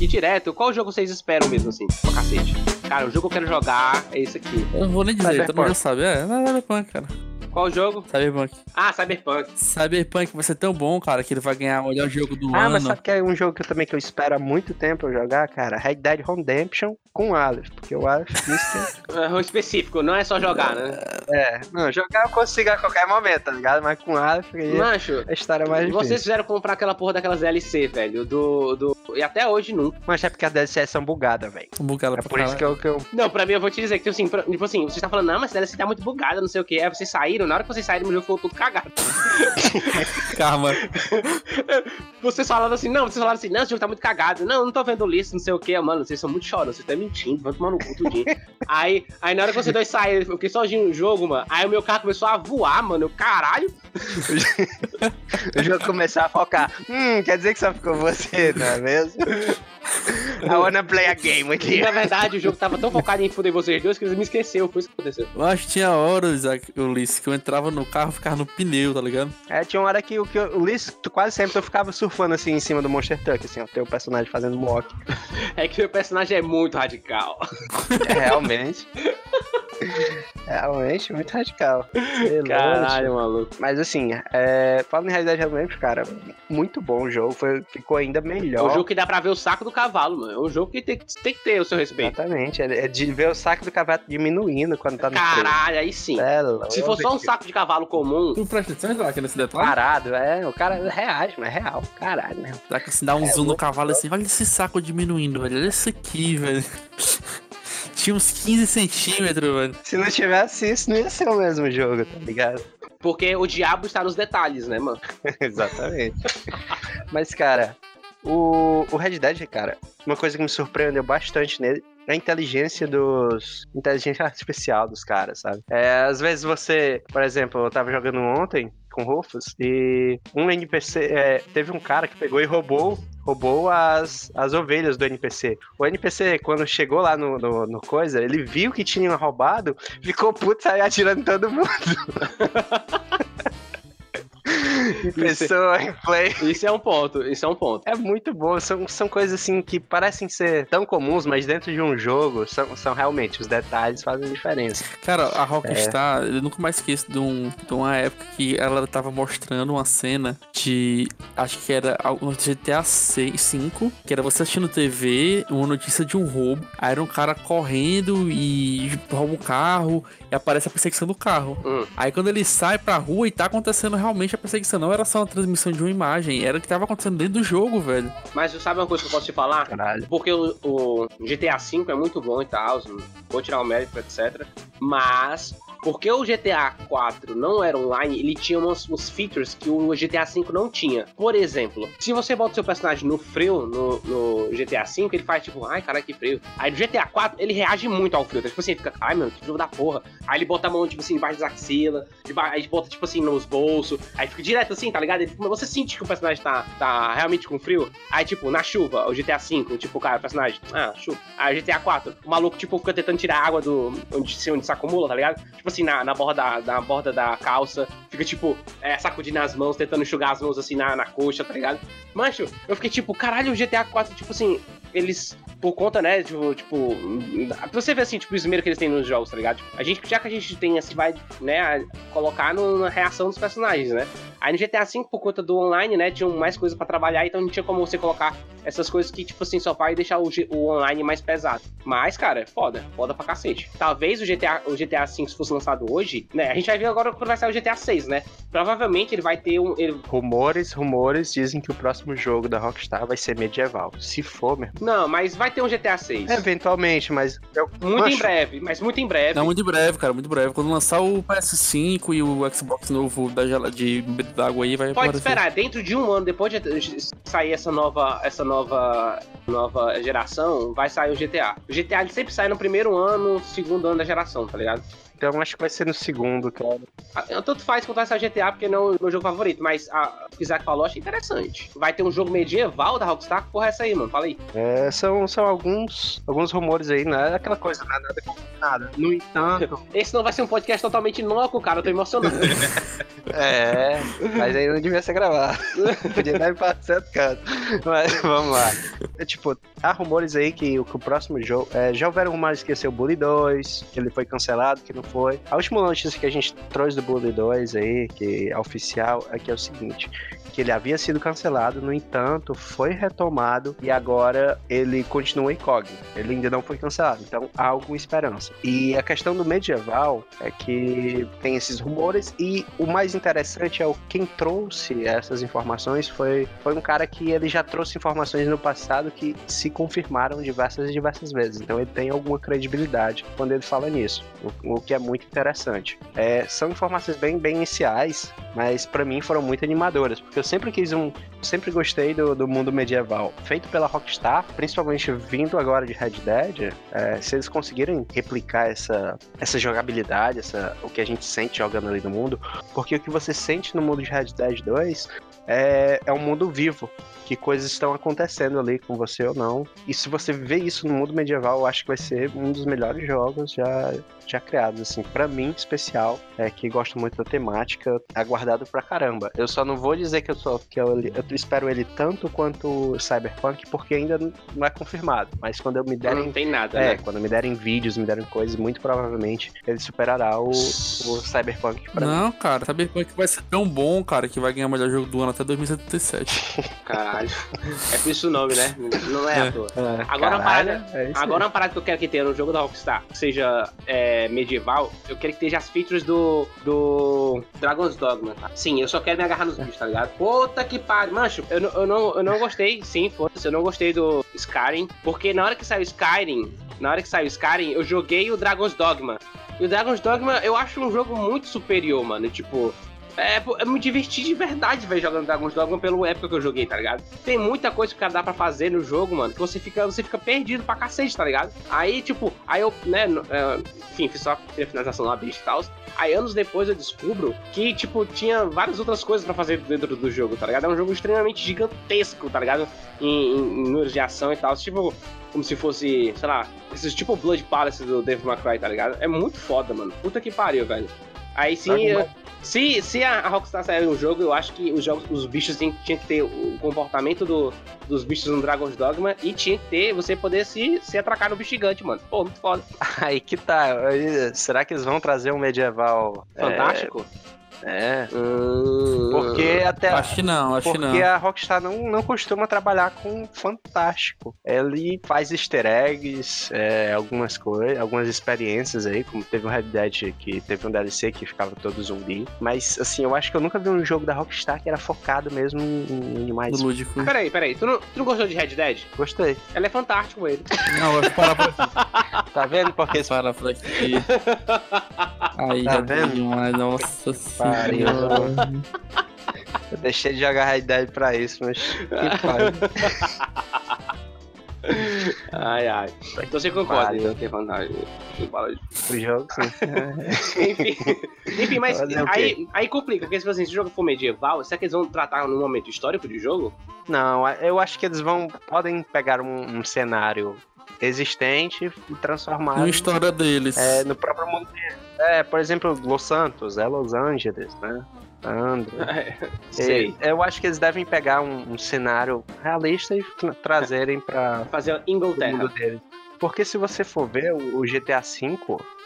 Aqui direto, qual jogo vocês esperam mesmo, assim, pra cacete? Cara, o jogo que eu quero jogar é esse aqui. Eu não vou nem dizer, todo mundo já sabe. É, é Cyberpunk, cara. Qual jogo? Cyberpunk. Ah, Cyberpunk. Cyberpunk vai ser tão bom, cara, que ele vai ganhar o melhor jogo do Ah, ano. mas sabe que é um jogo que eu também que eu espero há muito tempo eu jogar, cara? Red Dead Redemption com o Aleph, porque o Aleph disse que É um específico, não é só jogar, né? É, não, jogar eu consigo a qualquer momento, tá ligado? Mas com Aleph aí Macho, a história é mais difícil. vocês fizeram comprar aquela porra daquelas DLC, velho, do, do... E até hoje nunca. Mas é porque as DLCs são bugadas, velho. Bugada É pra por isso que caralho. eu, que eu Não, pra mim eu vou te dizer que, tipo assim, pra- tipo assim, você tá falando, não, mas essa DLC tá muito bugada, não sei o que. Aí vocês saíram, na hora que vocês saíram, o jogo ficou tudo cagado. Karma. Vocês falaram assim, não, vocês falaram assim, não, esse jogo tá muito cagado. Não, não tô vendo lista, não sei o que. Mano, vocês são muito choros, vocês estão mentindo, vão tomar no cu tudinho. aí, aí na hora que vocês dois saíram, eu fiquei sozinho no jogo, mano. Aí o meu carro começou a voar, mano. Eu, caralho. o jogo começar a focar. Hum, quer dizer que só ficou você, não é mesmo? I wanna play a game you. na verdade o jogo tava tão focado em foder vocês dois que eles me esqueceram, foi isso que aconteceu. Eu acho que tinha horas, Ulisses, que eu entrava no carro e ficava no pneu, tá ligado? É, tinha uma hora que o que eu- o Liz, tu quase sempre tu ficava surfando assim em cima do Monster Truck, assim, ó, teu personagem fazendo walk. É que meu personagem é muito radical. É, realmente. realmente, muito radical. Beleza. Caralho, maluco. Mas assim, é, falando em realidade realmente, cara, muito bom o jogo, foi, ficou ainda É um melhor. jogo que dá pra ver o saco do cavalo, mano. É um jogo que tem, que- tem que ter o seu respeito. Exatamente, é, é de ver o saco do cavalo diminuindo quando tá no Caralho, aí sim. É. Se for só um saco de cavalo comum, Tu presta atenção, Isaac, nesse detalhe? Parado, é, o cara reage, mas é real, caralho, né? Será que se dá um zoom no cavalo assim, olha esse saco diminuindo, velho. Olha isso aqui, velho. Tinha uns 15 centímetros, velho. Se não tivesse isso, não ia ser o mesmo jogo, tá ligado? porque o diabo está nos detalhes, né, mano? Exatamente. Mas, cara, o, o Red Dead, cara, uma coisa que me surpreendeu bastante nele é a inteligência dos. inteligência artificial dos caras, sabe? É, às vezes você, por exemplo, eu tava jogando ontem com Rufus e um NPC. é, teve um cara que pegou e roubou. Roubou as, as ovelhas do NPC. O NPC, quando chegou lá no, no, no coisa, ele viu que tinham roubado, ficou puto saiu atirando todo mundo. pessoa, em play. Isso é um ponto, isso é um ponto. É muito bom, são, são coisas assim que parecem ser tão comuns, mas dentro de um jogo são, são realmente, os detalhes fazem diferença. Cara, a Rockstar, eu nunca mais esqueço de, um, de uma época que ela tava mostrando uma cena de. Acho que era no GTA 6, 5, que era você assistindo TV, uma notícia de um roubo. Aí era um cara correndo e rouba um carro e aparece a perseguição do carro. Hum. Aí quando ele sai pra rua e tá acontecendo realmente a perseguição, não era só uma transmissão de uma imagem, era o que tava acontecendo dentro do jogo, velho. Mas sabe uma coisa que eu posso te falar? Caralho. Porque o, o GTA V é muito bom e tal, vou tirar o mérito, etc. Mas, porque o GTA 4 não era online, ele tinha uns, uns features que o GTA V não tinha. Por exemplo, se você bota o seu personagem no frio, no, no GTA V, ele faz tipo, ai, cara, que frio. Aí no GTA 4, ele reage muito ao frio. Tipo assim, fica, ai, meu, que frio da porra. Aí ele bota a mão, tipo assim, embaixo das axilas, deba- aí bota, tipo assim, nos bolsos, aí fica direto assim, tá ligado? Ele, você sente que o personagem tá, tá realmente com frio. Aí, tipo, na chuva, o GTA V, tipo, cara, o personagem, ah, chuva. Aí o GTA 4, o maluco, tipo, fica tentando tirar água do onde onde se acumula, tá ligado? Tipo assim, na, na, borda, da, na borda da calça, fica, tipo, é, sacudindo as mãos, tentando enxugar as mãos assim na, na coxa, tá ligado? Mancho, eu fiquei tipo, caralho, o GTA 4, tipo assim, eles, por conta, né, tipo, tipo, você ver assim, tipo, o esmero que eles têm nos jogos, tá ligado? Tipo, a gente, já que a gente tem, assim, vai, né, colocar no- na reação dos personagens, né? Aí no GTA V, por conta do online, né, tinham mais coisas pra trabalhar, então não tinha como você colocar essas coisas que, tipo assim, só vai deixar o, o online mais pesado. Mas, cara, é foda, foda pra cacete. Talvez o GTA, o GTA V se fosse lançado hoje, né, a gente vai ver agora quando vai sair o GTA 6, né? Provavelmente ele vai ter um... Ele... Rumores, rumores dizem que o próximo jogo da Rockstar vai ser medieval. Se for mesmo. Não, mas vai ter um GTA 6. Eventualmente, mas. Eu, Muito em breve, mas muito em breve. Não, muito breve, cara, muito breve. Quando lançar o PS5 e o Xbox novo da de d'água aí, vai Pode aparecer. esperar, dentro de um ano, depois de sair essa nova, essa nova, nova geração, vai sair o GTA. O GTA ele sempre sai no primeiro ano, segundo ano da geração, tá ligado? Então acho que vai ser no segundo, cara. Ah, Tanto faz vai sair GTA, porque não é o meu jogo favorito, mas a, o que o Isaac falou, achei interessante. Vai ter um jogo medieval da Rockstar? Porra é essa aí, mano? Fala aí. É, são, são alguns, alguns rumores aí, não é aquela coisa, não é nada confirmado. No entanto. Esse não vai ser um podcast totalmente louco, cara, eu tô emocionado. É, mas aí não devia ser gravado. Podia dar certo canto. Mas vamos lá. É, tipo, há rumores aí que, o- que o próximo jogo. é, já houveram rumores que ia ser o Bully 2, que ele foi cancelado, que não foi. A última notícia que a gente trouxe do Bully 2 aí, que é oficial, é que é o seguinte: que ele havia sido cancelado, no entanto, foi retomado e agora ele continua incógnito. Ele ainda não foi cancelado, então há alguma esperança. E a questão do medieval é que tem esses rumores e o mais interessante é o quem trouxe essas informações foi, foi um cara que ele já trouxe informações no passado que se confirmaram diversas e diversas vezes. Então ele tem alguma credibilidade quando ele fala nisso, o, o que é muito interessante. É, são informações bem, bem iniciais, mas para mim foram muito animadoras, porque eu sempre quis um, sempre gostei do, do mundo medieval feito pela Rockstar, principalmente vindo agora de Red Dead. É, se eles conseguirem replicar essa, essa jogabilidade, essa, o que a gente sente jogando ali no mundo, porque o que você sente no mundo de Red Dead 2 é, é um mundo vivo, que coisas estão acontecendo ali com você ou não. E se você vê isso no mundo medieval, eu acho que vai ser um dos melhores jogos já, já criados, assim, para mim especial, é que gosto muito da temática, aguardado pra caramba. Eu só não vou dizer que eu tô que eu, eu espero ele tanto quanto o Cyberpunk, porque ainda não é confirmado. Mas quando eu me derem Não tem nada, é, né? quando me derem vídeos, me derem coisas, muito provavelmente ele superará o, o Cyberpunk pra mim. Não, cara, Cyberpunk vai ser tão bom, cara, que vai ganhar o melhor jogo do ano até 2077. Caralho. É por isso o nome, né? Não é, É. à toa. É, Agora, uma caralho, parada, é agora uma parada que eu quero que tenha no jogo da Rockstar, que seja é, medieval, eu quero que esteja as features do, do Dragon's Dogma, tá? Sim, eu só quero me agarrar nos bichos, tá ligado? Puta que pariu. Mancho, eu, não- eu, não, eu não gostei, sim, foda-se, eu não gostei do Skyrim, porque na hora que saiu Skyrim, na hora que saiu Skyrim, eu joguei o Dragon's Dogma. E o Dragon's Dogma eu acho um jogo muito superior, mano. Tipo, é, eu me diverti de verdade, velho, jogando Dragon's Dogma pela época que eu joguei, tá ligado? Tem muita coisa que dá pra fazer no jogo, mano, que você fica, você fica perdido pra cacete, tá ligado? Aí, tipo, aí eu, né, é, enfim, fiz só a finalização lá, bicho e tal. Aí anos depois eu descubro que, tipo, tinha várias outras coisas pra fazer dentro do jogo, tá ligado? É um jogo extremamente gigantesco, tá ligado? Em, em, em números de ação e tal. Tipo, como se fosse, sei lá, esses tipo Blood Palace do Devil May Cry, tá ligado? É muito foda, mano. Puta que pariu, velho. Aí sim, eu- se, se a Rockstar sair no jogo, eu acho que os, jogos, os bichos tinham, tinha que ter o comportamento do- dos bichos no Dragon's Dogma e tinha que ter você poder se, se atracar no bicho gigante, mano. Pô, muito foda. Aí que tá. Será que eles vão trazer um medieval é, Fantástico. É. Hum, Porque até. Acho que não, acho que Porque não. a Rockstar não, não costuma trabalhar com fantástico. Ele faz easter eggs, é, algumas coisas, algumas experiências aí, como teve um Red Dead que teve um DLC que ficava todo zumbi. Mas assim, eu acho que eu nunca vi um jogo da Rockstar que era focado mesmo em, em animais. Lúdico. Peraí, peraí. Tu não, tu não gostou de Red Dead? Gostei. Ela é fantástico, ele. Não, eu vou parar por aqui. Tá vendo? Porque Parar por aqui. Aí, Tá já vendo? demais, nossa Pariu. eu deixei de jogar Dead pra isso, mas que pariu. Ai, ai. Então você concorda, Pariu. então, que é vantagem. Fala de- O jogo, sim. Enfim, enfim, mas Fazer o quê? aí, aí complica, porque se assim, se o jogo for medieval, será que eles vão tratar num momento histórico de jogo? Não, eu acho que eles vão. Podem pegar um, um cenário existente e transformar Uma história deles. é, no próprio mundo. É, por exemplo, Los Santos, é Los Angeles, né? Andro. Sei. É, eu acho que eles devem pegar um, um cenário realista e tra- trazerem pra Fazer o mundo Inglaterra. deles. Porque se você for ver, o o GTA V,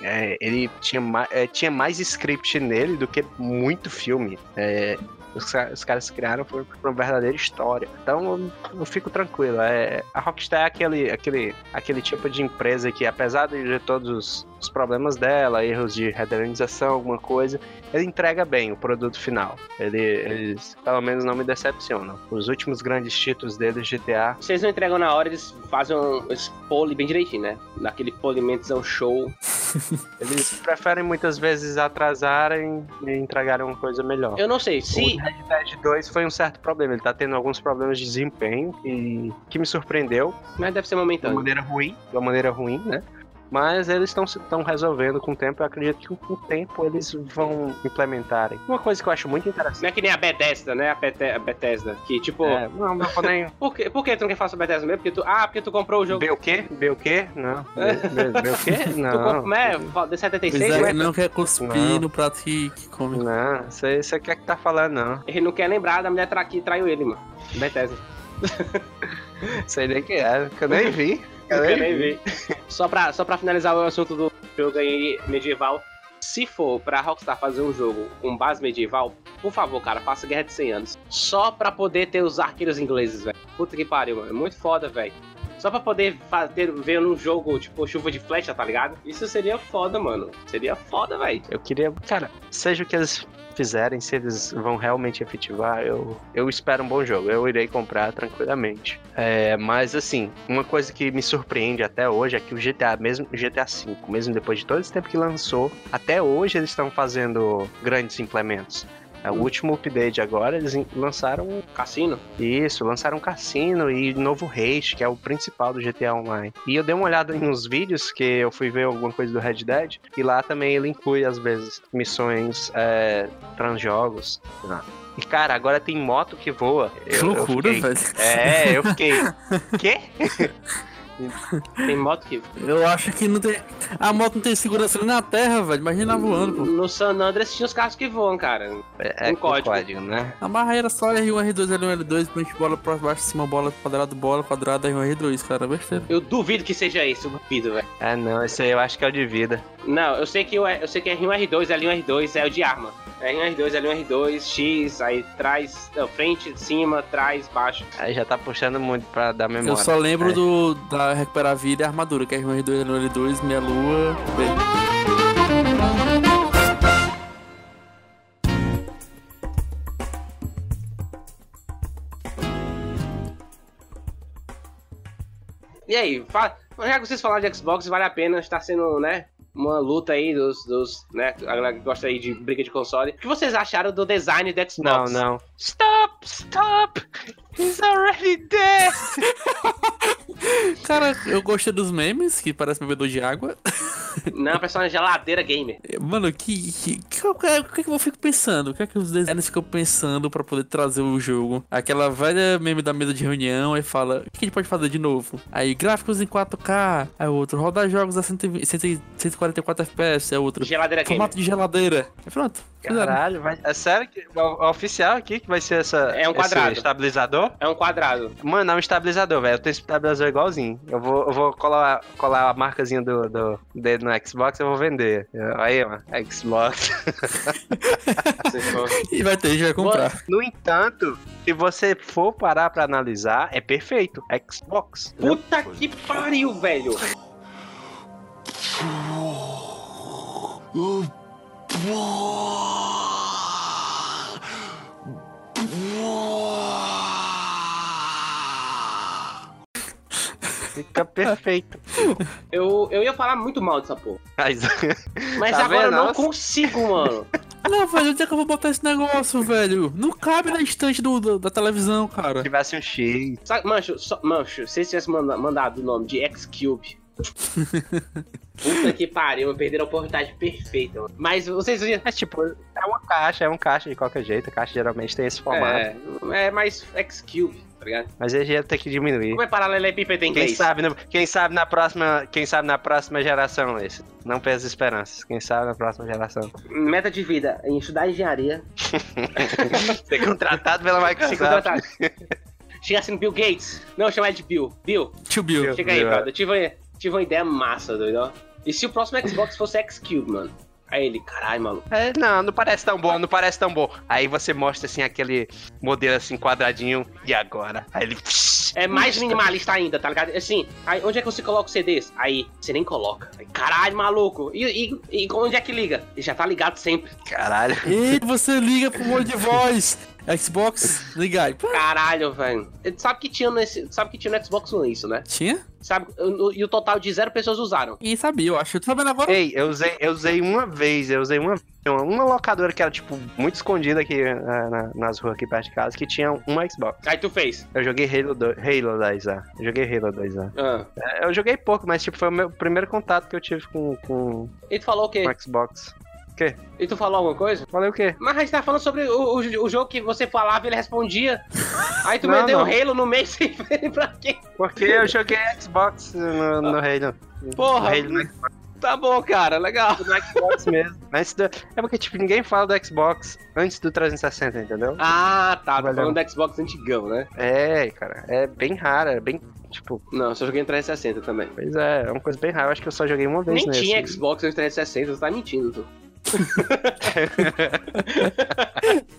é, ele tinha, ma- é, tinha mais script nele do que muito filme. É, os, os caras criaram por uma verdadeira história. Então eu, eu fico tranquilo. É, a Rockstar é aquele, aquele, aquele tipo de empresa que, apesar de todos os, os problemas dela, erros de renderização, alguma coisa, ele entrega bem o produto final. Ele, eles, pelo menos, não me decepcionam. Os últimos grandes títulos deles, GTA, Se eles não entregam na hora, eles fazem um, esse pole bem direitinho, né? Naquele polimentozão show. Eles preferem muitas vezes atrasarem e entregarem uma coisa melhor. Eu não sei, se. O Red Dead 2 foi um certo problema. Ele tá tendo alguns problemas de desempenho e que me surpreendeu Mas deve ser de uma momentâneo. maneira ruim, de uma maneira ruim, né? Mas eles estão resolvendo com o tempo. Eu acredito que com o tempo eles vão implementarem. Uma coisa que eu acho muito interessante. Não é que nem a Bethesda, né? A, Bete- a Bethesda. Que tipo. É, não, não vou nem. Por, que, por que tu não quer falar sobre a Bethesda mesmo? Porque tu, ah, porque tu comprou o jogo. B o quê? B o quê? Não. B, o quê? Tu Não. comprou, né? De 76, Pois é, né? que não quer cuspir Não. no prato que, que come. Não, você você quer que tá falando, não. Ele não quer lembrar da mulher tra que traiu ele, mano. Bethesda. Sei nem que é, que eu nem vi. Eu nem ver. Só pra, só pra finalizar o assunto do jogo aí medieval. Se for pra Rockstar fazer um jogo com base medieval, por favor, cara, faça Guerra de 100 anos. Só pra poder ter os arqueiros ingleses, velho. Puta que pariu, mano. É muito foda, velho. Só pra poder ter, ver num jogo, tipo, chuva de flecha, tá ligado? Isso seria foda, mano. Seria foda, velho. Eu queria, cara, seja o que eles fizerem, se eles vão realmente efetivar, eu, eu espero um bom jogo. Eu irei comprar tranquilamente. É, mas assim, uma coisa que me surpreende até hoje é que o GTA, mesmo o GTA V, mesmo depois de todo esse tempo que lançou, até hoje eles estão fazendo grandes implementos. É, O último update agora, eles lançaram um Cassino? Isso, lançaram um cassino e novo race, que é o principal do GTA Online. E eu dei uma olhada nos vídeos, que eu fui ver alguma coisa do Red Dead, e lá também ele inclui, às vezes, missões é, transjogos. E, cara, agora tem moto que voa. Que Eu- eu loucura, fiquei- velho. É, eu fiquei... Quê? Tem moto que. Eu acho que não tem. A moto não tem segurança nem na terra, velho. Imagina voando, pô. No San Andreas tinha os carros que voam, cara. É, Um código. né? A barra era só R1, R2, L1, L2, frente, bola pra baixo, cima, bola, quadrado, bola, quadrado, R1, R2, cara. Besteira. Eu duvido que seja esse, eu duvido, velho. É, não, esse aí eu acho que é o de vida. Não, eu sei que o eu sei que R1, R2, L1, R2 é o de arma. R1, R2, L1, R2, X, aí trás, não, frente, cima, trás, baixo. Aí já tá puxando muito pra dar memória. Eu só lembro É. do da recuperar a vida e a armadura, que é R1, R2, L1, L2, meia lua. B. E aí, fa- já que vocês falaram de Xbox, vale a pena, está sendo, né, uma luta aí dos, dos né, a galera que gosta aí de briga de console. O que vocês acharam do design Não, Xbox? não. Stop, stop! He's already dead! Cara, eu gostei dos memes, que parece bebedor de água. Não, personagem geladeira gamer. Mano, que, que, que, o que é que eu fico pensando? O que é que os designers ficam pensando pra poder trazer o jogo? Aquela velha meme da mesa de reunião, aí fala, o que a gente pode fazer de novo? Aí, gráficos em 4K, aí outro, rodar jogos a 120, 100 144 FPS, é outro. Geladeira gamer. Formato de geladeira. Pronto. Caralho, vai... é sério que o o oficial aqui que vai ser essa, É um esse quadrado. estabilizador? É um quadrado. Mano, é um estabilizador, velho. Eu tenho esse estabilizador igualzinho. Eu vou, eu vou colar, colar a marcazinha do, do dele no Xbox eu vou vender. Aí, mano, Xbox. E vai ter, a gente vai comprar. No entanto, se você for parar pra analisar, é perfeito. Xbox. Puta que pariu, velho. Fica perfeito. Eu, eu ia falar muito mal dessa porra. Mas, Mas Tá agora eu não Nossa. consigo, mano. Não, velho, onde é que eu vou botar esse negócio, velho? Não cabe na estante do, do- da televisão, cara. Se tivesse um X. Sabe, mancho, só- mancho, se eles tivessem manda- mandado o nome de X-Cube. Puta que pariu, perderam a oportunidade perfeita. mano. Mas vocês viram. É tipo, é uma caixa, é um caixa de qualquer jeito. A caixa geralmente tem esse formato. É, é mais X-Cube, tá ligado? Mas ele ia ter que diminuir. Como é paralelepípedo em Quem inglês? sabe, no- quem sabe na próxima, quem sabe na próxima geração, esse. Não pesa esperanças. Quem sabe na próxima geração. Meta de vida em estudar engenharia. Ser contratado pela Microsoft. contratar. Chega assim no Bill Gates. Não, chama ele de Bill. Bill, Tio Bill. chega aí, Bill, é. brother. Eu tive, uma- tive uma ideia massa, doido, ó. E se o próximo Xbox fosse X-Cube, mano? Aí ele, caralho, maluco. É, não, não parece tão bom, não parece tão bom. Aí você mostra assim aquele modelo assim quadradinho e agora. Aí ele. É mais minimalista ainda, tá ligado? Assim, aí onde é que você coloca os CDs? Aí, você nem coloca. Aí, caralho, maluco. E, e- e onde é que liga? Ele já tá ligado sempre. Caralho. E você liga pro modo de voz. Xbox, liga aí. Pá, Caralho, velho. Sabe que tinha nesse. Sabe que tinha no Xbox One isso, né? Tinha? Sabe? E o total de zero pessoas usaram. Ninguém sabia, eu acho. Eu tô sabendo agora. Ei, eu usei, eu usei uma vez, eu usei uma uma, uma locadora que era, tipo, muito escondida aqui eh, na- nas ruas aqui perto de casa, que tinha um Xbox. Aí tu fez. Eu joguei Halo, 2, Halo 2A. Eu joguei Halo 2A. Ah. É, Eu joguei pouco, mas tipo, foi o meu primeiro contato que eu tive com, com, E tu falou o quê? com Xbox. O quê? E tu falou alguma coisa? Falei o quê? Mas a gente tá falando sobre o, o, o jogo que você falava e ele respondia. Aí tu Não, meteu o. Halo no meio sem ver pra quê? Porque eu joguei Xbox no, no Halo. Porra. No Halo no Xbox. Tá bom, cara, legal. No Xbox mesmo. Antes do... É porque, tipo, ninguém fala do Xbox antes do 360, entendeu? Ah, tá. Tá falando do Xbox antigão, né? É, cara. É bem raro, é bem. Tipo, Não, eu só joguei no 360 também. pois é, é uma coisa bem rara. Eu acho que eu só joguei uma vez Nem nesse. tinha Xbox no 360, você tá mentindo, tu.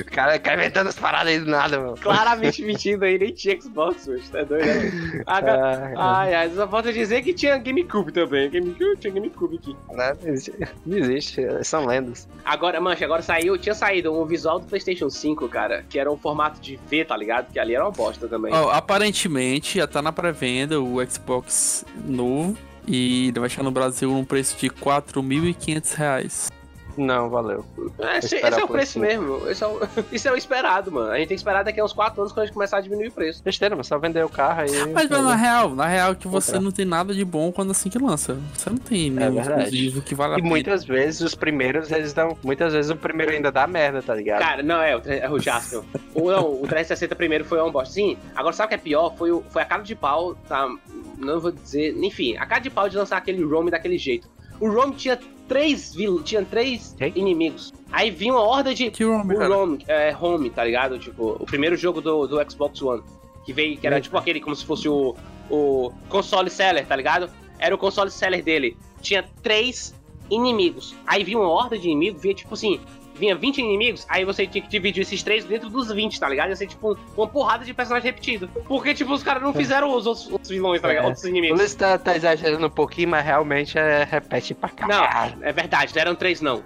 O cara cai inventando as paradas aí do nada, mano. Claramente mentindo aí, nem tinha Xbox, hoje, tá doido? né? Agora- Ai, ai, só falta dizer que tinha GameCube também. GameCube tinha GameCube aqui. Não existe, não existe, são lendas. Agora, mancha, agora saiu, tinha saído um visual do PlayStation 5, cara, que era um formato de V, tá ligado? Que ali era uma bosta também. Ó, aparentemente já tá na pré-venda o Xbox novo e ele vai chegar no Brasil num preço de 4.500 reais. Não, valeu. É, esse, esperar esse é o preço cima. mesmo. Esse é o- isso é o esperado, mano. A gente tem que esperar daqui a uns 4 anos quando a gente começar a diminuir o preço. Besteira, mas só vender o carro aí. Mas, mas na real, na real que você Comprar. não tem nada de bom quando assim que lança. Você não tem nenhum verdade. exclusivo que vale a E pena. muitas vezes os primeiros eles dão. Muitas vezes o primeiro ainda dá merda, tá ligado? Cara, não, é, o, é o Jasper. o, não, o 360 primeiro foi uma bosta. Sim, agora sabe o que é pior? Foi, o- foi a cara de pau, tá? Não vou dizer. Enfim, a cara de pau de lançar aquele ROM daquele jeito. O ROM tinha três vil, tinha três inimigos. Aí vinha uma horda de. Que ROM, o cara? ROM, é, Home, tá ligado? Tipo, o primeiro jogo do, do Xbox One. Que veio, que era tipo aquele, como se fosse o, o console seller, tá ligado? Era o console seller dele. Tinha três inimigos. Aí vinha uma horda de inimigos, vinha tipo assim, vinha 20 inimigos, aí você tinha que dividir esses três dentro dos 20, tá ligado? Ia ser tipo uma porrada de personagem repetido. Porque, tipo, os caras não fizeram os outros, outros vilões, tá ligado? É. Outros O inimigos. Luiz tá, tá exagerando um pouquinho, mas realmente é, repete pra caralho. Não, é verdade, não eram três, não.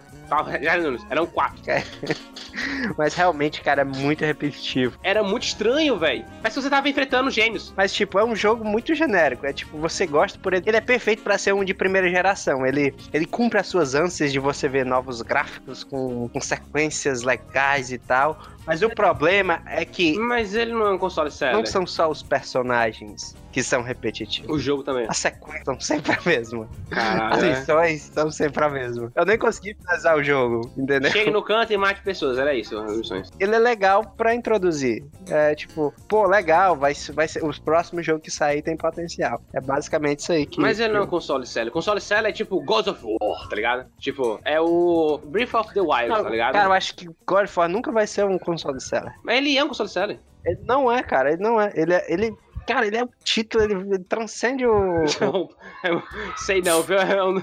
Eram quatro. Mas realmente, cara, é muito repetitivo. Era muito estranho, velho. Parece que você tava enfrentando gêmeos. Mas, tipo, é um jogo muito genérico. É tipo, você gosta por ele. Ele é perfeito pra ser um de primeira geração. Ele, ele cumpre as suas ânsias de você ver novos gráficos com, com sequências legais e tal. Mas o problema é que. Mas ele não é um console sério. Não são só os personagens que são repetitivos. O jogo também. As sequências são sempre a mesma. Caralho, As é. missões são sempre a mesma. Eu nem consegui finalizar o jogo, entendeu? Chegue no canto e mate pessoas, era isso, as missões. Ele é legal pra introduzir. É tipo, pô, legal, vai, ser- vai ser. Os próximos jogos que sair tem potencial. É basicamente isso aí que. Mas ele não é um console sério. Console sério é tipo God of War, tá ligado? Tipo, é o Breath of the Wild, Não, tá ligado? Cara, eu acho que God of War nunca vai ser um console seller. Mas ele é um console sério. Ele não é, cara. Ele não é. Ele é. Ele, cara, ele é o título, ele, ele transcende o. Não, eu sei não, viu? Eu não-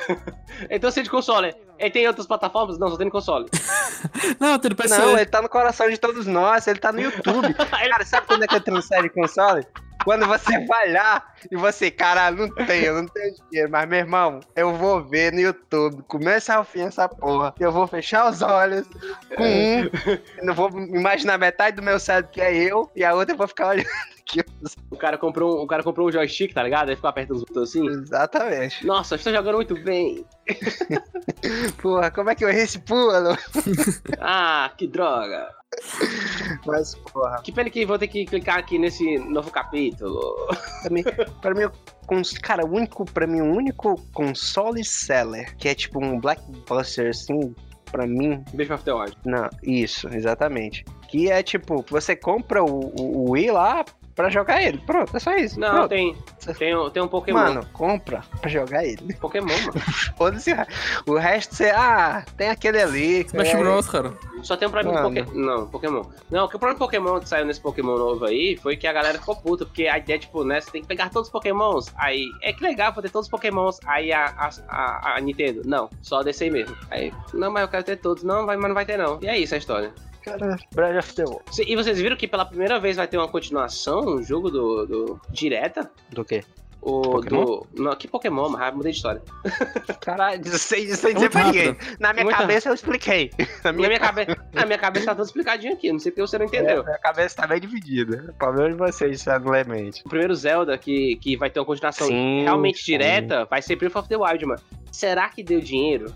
então se é de console. Ele tem outras plataformas? Não, só tem no console. Não, no PC. Não, ele tá no coração de todos nós, ele tá no YouTube. cara, sabe quando é que ele transfere console? Quando você vai lá e você, caralho, não tenho, eu não tenho dinheiro, mas meu irmão, eu vou ver no YouTube, começa ao fim essa porra, eu vou fechar os olhos com um, eu não vou imaginar metade do meu cérebro que é eu, e a outra eu vou ficar olhando O cara comprou um, o cara comprou um joystick, tá ligado? Aí ficou apertando os botões assim. Exatamente. Nossa, estou jogando muito bem. Porra, como é que eu errei esse pulo? Ah, que droga. Mas, porra. Que pena que vou ter que clicar aqui nesse novo capítulo. Pra mim, pra mim, cara, o único, pra mim, o único console seller, que é tipo um blockbuster, assim, pra mim. Breath of the Wild. Não, isso, exatamente. Que é tipo, você compra o, o, o Wii lá pra jogar ele. Pronto, é só isso. Não, Pronto. tem, tem, um- tem um Pokémon. Mano, compra pra jogar ele. Pokémon, mano. Foda-se. o re- O resto você. Ah, tem aquele ali. Smash Bros, cara. Só tem um problema de Pokémon. Não, Pokémon. Não, o que o problema do Pokémon que saiu nesse Pokémon novo aí foi que a galera ficou puta, porque a ideia, tipo, né, você tem que pegar todos os Pokémons. Aí, é que legal, vou ter todos os Pokémons. Aí a, a, a, a Nintendo, não, só desse aí mesmo. Aí, não, mas eu quero ter todos. Não, vai, mas não vai ter não. E é isso a história. Cara, Breath of the Wild. E vocês viram que pela primeira vez vai ter uma continuação, um jogo do, do direta? Do quê? O Pokémon? do. Não, que Pokémon, mas mudei de história. Caralho, sem, sem É dizer pra ninguém. rápido. Na minha Muito cabeça eu expliquei. Na Na minha cabeça. Na minha cabeça tá tudo explicadinho aqui, não sei porque você não entendeu. É, minha cabeça tá bem dividida. O problema de vocês, isso não é. O primeiro Zelda que, que vai ter uma continuação Sim, realmente sim. direta vai ser Breath of the Wild, mano. Será que deu dinheiro?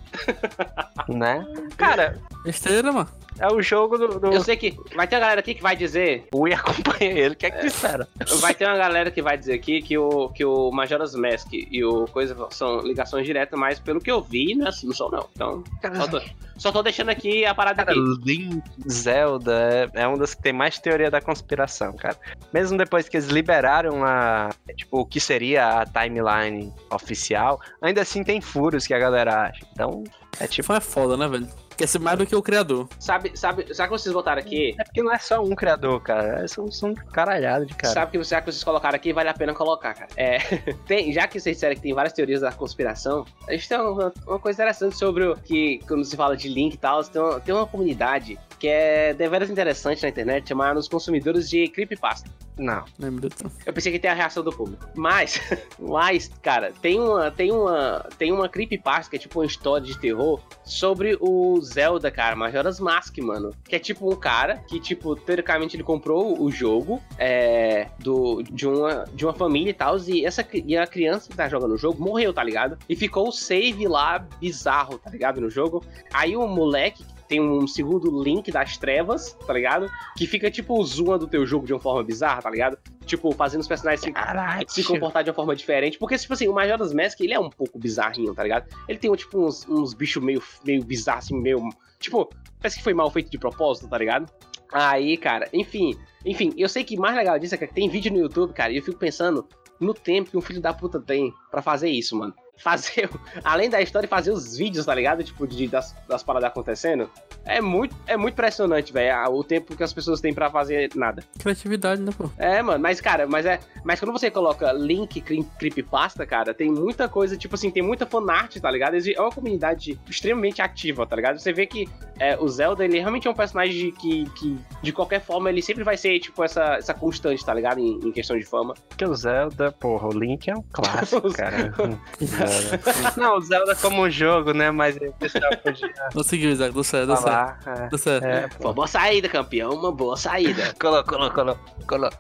Né? Cara, Besteira, mano. é o jogo do. do... Eu sei que vai ter uma galera aqui que vai dizer. O Wii acompanha ele, o que é que tu espera? Vai ter uma galera que vai dizer aqui que o, que o Majora's Mask e o coisa são ligações diretas, mas pelo que eu vi, não, é assim, não são não. Então, só tô, só tô deixando aqui a parada Cara, aqui. Link Zelda é, é um dos que tem mais teoria da conspiração, cara. Mesmo depois que eles liberaram a, tipo, o que seria a timeline oficial, ainda assim tem furos que a galera acha. Então, é tipo, é foda, né, velho? Quer ser mais do que o criador. Sabe, sabe, sabe que vocês botaram aqui? É porque não é só um criador, cara. É, São, são caralhada de cara. Sabe que já que vocês colocaram aqui, vale a pena colocar, cara. É, tem, já que vocês disseram que tem várias teorias da conspiração, a gente tem uma, uma coisa interessante sobre o que, quando se fala de link e tal, tem uma, tem uma comunidade que é deveras interessante na internet, chamada os consumidores de creepypasta. Não. Lembra disso? Eu pensei que tem a reação do público. Mas, mas, cara, tem uma, tem uma, tem uma creepypasta que é tipo uma história de terror sobre o Zelda, cara, Majora's Mask, mano. Que é tipo um cara que, tipo, teoricamente ele comprou o jogo é, do, de, uma, de uma família e tal, e, essa, e a criança que tá jogando o jogo morreu, tá ligado? E ficou o save lá bizarro, tá ligado? No jogo. Aí o moleque tem um segundo link das trevas, tá ligado? Que fica tipo zoando o teu jogo de uma forma bizarra, tá ligado? Tipo, fazendo os personagens se, se comportar de uma forma diferente. Porque, tipo assim, o Majora's Mask, ele é um pouco bizarrinho, tá ligado? Ele tem, tipo, uns, uns bichos meio, meio bizarros, assim, meio... Tipo, parece que foi mal feito de propósito, tá ligado? Aí, cara, enfim... Enfim, eu sei que o mais legal disso é que tem vídeo no YouTube, cara, e eu fico pensando no tempo que um filho da puta tem pra fazer isso, mano. Fazer, além da história, fazer os vídeos, tá ligado? Tipo, de, das, das paradas acontecendo. É muito, é muito impressionante, velho, o tempo que as pessoas têm pra fazer nada. Criatividade, né, pô? É, mano, mas, cara, mas é. Mas quando você coloca link cre- creepypasta, cara, tem muita coisa, tipo assim, tem muita fanart, tá ligado? É uma comunidade extremamente ativa, tá ligado? Você vê que é, o Zelda, ele realmente é um personagem que, que, de qualquer forma, ele sempre vai ser, tipo, essa, essa constante, tá ligado? Em, em questão de fama. Porque o Zelda, porra, o Link é um clássico, cara. Zelda. Não, o Zelda como jogo, né? Mas o pessoal podia Conseguiu, Isaac. Deu certo, deu certo. falar. É. Deu certo. É, Uma boa saída, campeão, uma boa saída. Colou, colou, colou, colou.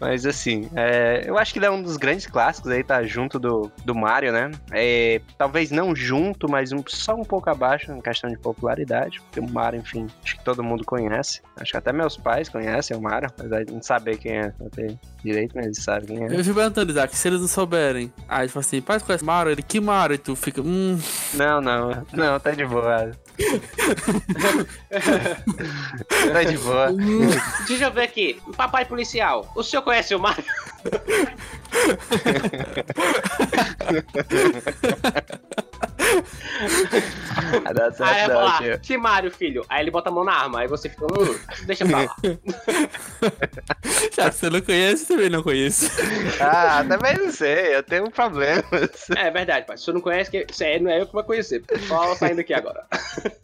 Mas assim, é, eu acho que ele é um dos grandes clássicos aí, tá junto do, do Mario, né? É, talvez não junto, mas um, só um pouco abaixo em questão de popularidade, porque o Mario, enfim, acho que todo mundo conhece. Acho que até meus pais conhecem o Mario, apesar de não saber quem é, não ter direito, mas eles sabem quem é. Eu fico perguntando, Isaac, se eles não souberem. Aí fala assim, pai, tu conhece Mario? Ele, que Mario? E tu fica, hum... Não, não, não, tá de boa. Tá de boa. Deixa eu ver aqui. Papai policial, o senhor conhece o Mario? Dá Aí certo, tio. que Mario, filho? Aí ele bota a mão na arma, aí você fica, hum, deixa pra lá. Já que você não conhece, também não conheço. Ah, também não sei, eu tenho problemas. É verdade, pai. Se você não conhece, que- aí não é eu que vou conhecer. Só saindo aqui agora.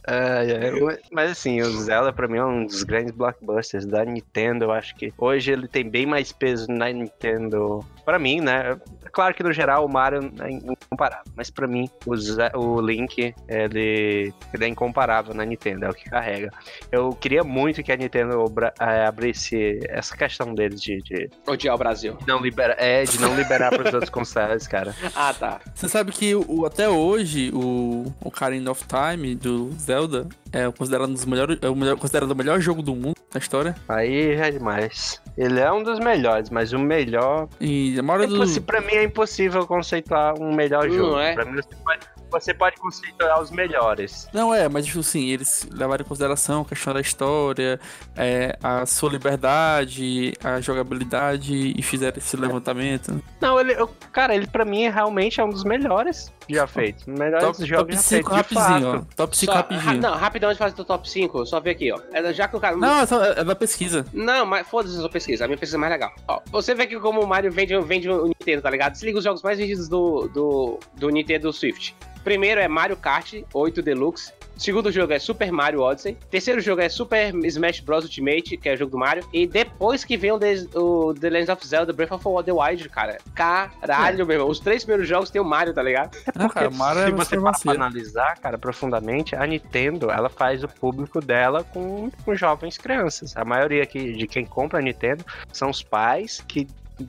Ai, ai, Mas assim, o Zelda pra mim é um dos grandes blockbusters da Nintendo. Eu acho que hoje ele tem bem mais peso na Nintendo. Pra mim, né? É Claro que no geral o Mario é incomparável, mas pra mim o, Ze- o Link ele, ele é incomparável na Nintendo, é o que carrega. Eu queria muito que a Nintendo eh, abrisse essa questão deles de, de Odiar o Brasil. não liberar, é, de não liberar pros outros consoles, cara. Ah, tá. Você sabe que o, até hoje o o Ocarina of Time do Zelda é considerado um dos melhores, é o melhor, considerado o melhor jogo do mundo da história. Aí é demais. Ele é um dos melhores, mas o melhor E a maioria É do Pra mim é impossível conceituar um melhor Não jogo. é? Pra mim você pode, você pode conceituar os melhores. Não, é, mas tipo assim, eles levaram em consideração a questão da história, é, a sua liberdade, a jogabilidade e fizeram esse levantamento. Não, ele, eu- cara, ele pra mim realmente é um dos melhores já feitos. Melhores Top, jogos top já 5 feitos, de rapidinho. Top 5 Só- rapidinho. ra- não, rapidão de fazer o top 5, só ver aqui, ó. É, Já que o cara. Não, é, só- é da pesquisa. Não, mas foda-se a sua pesquisa, a minha pesquisa é mais legal. Ó, você vê que como o Mario vende, vende o Nintendo, tá ligado? Se liga os jogos mais vendidos do, do, do Nintendo Swift. Primeiro é Mario Kart 8 Deluxe. Segundo jogo é Super Mario Odyssey. Terceiro jogo é Super Smash Bros. Ultimate, que é o jogo do Mario. E depois que vem o, The- o The Legend of Zelda Breath of the Wild, cara. Caralho, meu irmão. Os três primeiros jogos tem o Mario, tá ligado? Não, cara, Mario Se é você parar pra analisar, cara, profundamente, a Nintendo, ela faz o público dela com, com jovens crianças. A maioria aqui de quem compra a Nintendo são os pais que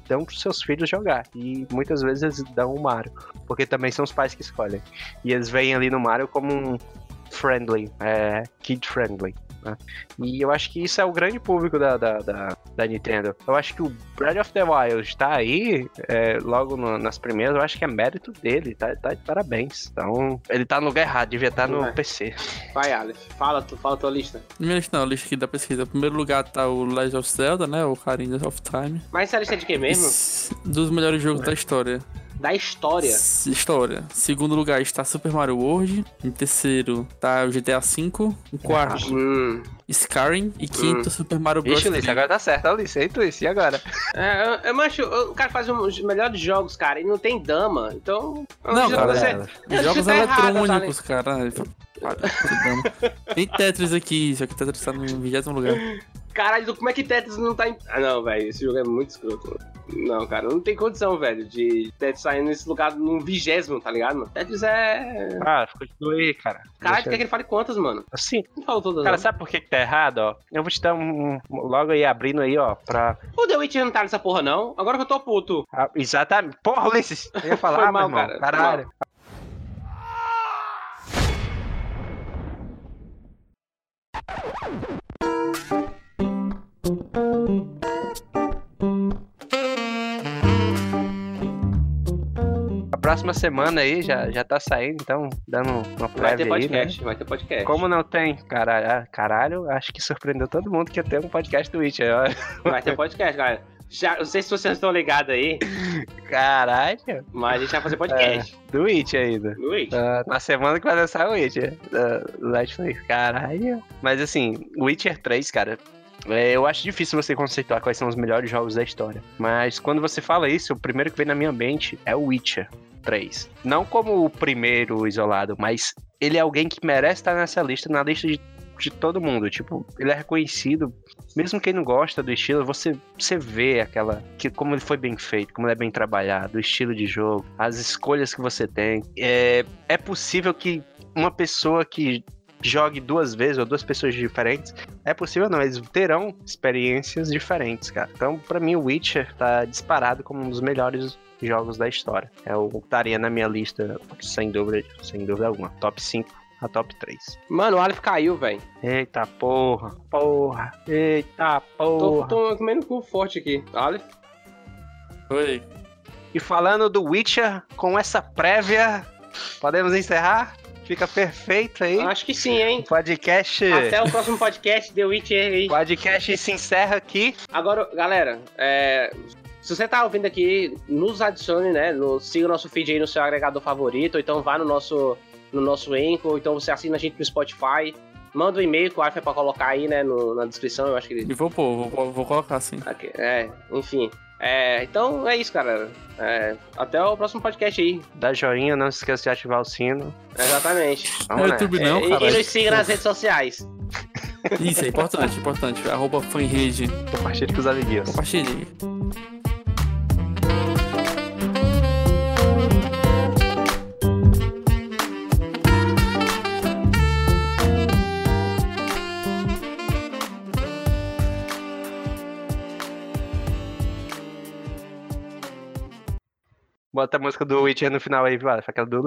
dão pros seus filhos jogar. E muitas vezes eles dão o Mario. Porque também são os pais que escolhem. E eles veem ali no Mario como um friendly, é, kid friendly. né? E eu acho que isso é o grande público da, da, da, da Nintendo. Eu acho que o Breath of the Wild tá aí, é, logo no- nas primeiras, eu acho que é mérito dele, tá, tá de parabéns. Então, ele tá no lugar errado, devia estar no Não é. PC. Vai, Aleph. Fala, tu, fala a tua lista. Primeiro lista não, a lista aqui da pesquisa. Em primeiro lugar tá o Legend of Zelda, né? O Ocarina of Time. Mas essa lista é de quem mesmo? Dos melhores jogos da história. Da história. S- História. Segundo lugar está Super Mario World. Em terceiro tá o GTA V. Em quarto, Hum. Skyrim. E quinto, Super Mario Bros. Ixi, Ulisses, 3. agora tá certo, ó, Ulisses. Eita, Ulisses, e agora? É, eu, eu macho, o cara faz os melhores jogos, cara, e não tem dama, então. Não, já- cara, você- é, jogos tá errado, eletrônicos, cara. Tem Tetris aqui, só que Tetris tá no vigésimo lugar. Caralho, como é que Tetris não tá em. Ah, não, velho, esse jogo é muito escroto. Não, cara, não tem condição, velho, de Tetris sair nesse lugar no vigésimo, tá ligado, mano? Tetris é. Ah, continua aí, cara. Caralho, tu Deixa- quer que ele fale quantas, mano? Assim, Não falou todas, cara, não. sabe por que, que tá errado, ó? Eu vou te dar um. Logo aí, abrindo aí, ó, pra. O The Witcher não tá nessa porra, não? Agora que eu tô puto. Ah, exatamente. Porra, Ulisses! Eu ia falar, Foi mal, meu irmão. cara, Caralho. Próxima semana aí já, já tá saindo, então, dando uma Vai ter prévia aí, né? podcast, vai ter podcast. Como não tem? Caralho, ah, caralho, acho que surpreendeu todo mundo que ter um podcast do Witcher. Vai ter podcast, galera. Já, não sei se vocês estão ligados aí, Caralho. mas a gente vai fazer podcast. Do Witcher ainda. Do Witcher. Ah, na semana que vai lançar o Witcher. Uh, Netflix. Caralho. Mas assim, Witcher 3, cara. é, eu acho difícil você conceituar quais são os melhores jogos da história. Mas quando você fala isso, o primeiro que vem na minha mente é o Witcher 3. Não como o primeiro isolado, mas ele é alguém que merece estar nessa lista, na lista de, de todo mundo. Tipo, ele é reconhecido. Mesmo quem não gosta do estilo, você, você vê aquela. Que, como ele foi bem feito, como ele é bem trabalhado, o estilo de jogo, as escolhas que você tem. É, é possível que uma pessoa que jogue duas vezes ou duas pessoas diferentes, é possível não, eles terão experiências diferentes, cara. Então, pra mim, o Witcher tá disparado como um dos melhores jogos da história. É o que estaria na minha lista, sem dúvida, sem dúvida alguma. Top 5 a top 3. Mano, o Aleph caiu, velho. Eita porra, porra, eita Tô, porra. tô comendo cu forte aqui. Aleph. Oi. E falando do Witcher, com essa prévia, podemos encerrar? Fica perfeito aí. Acho que sim, hein? Podcast. Até o próximo podcast, The Witcher aí. Podcast se encerra aqui. Agora, galera, é, se você tá ouvindo aqui, nos adicione, né? No, siga o nosso feed aí no seu agregador favorito, ou então vá no nosso, no nosso Anchor, ou então você assina a gente no Spotify. Manda um e-mail que o Alfa é pra colocar aí, né, no- na descrição, eu acho que ele... E vou pôr, vou, vou colocar assim. aqui- É, enfim. É, então é isso, galera. É, até o próximo podcast aí. Dá joinha, não se esqueça de ativar o sino. Exatamente. Não Vamos é YouTube nessa. não, e, e cara. nos siga nas redes sociais. Isso é importante, importante. Arroba fanrede. Compartilhe com os amiguinhos. Compartilhe. Bota a música do Witcher no final aí, vai. Aquela do.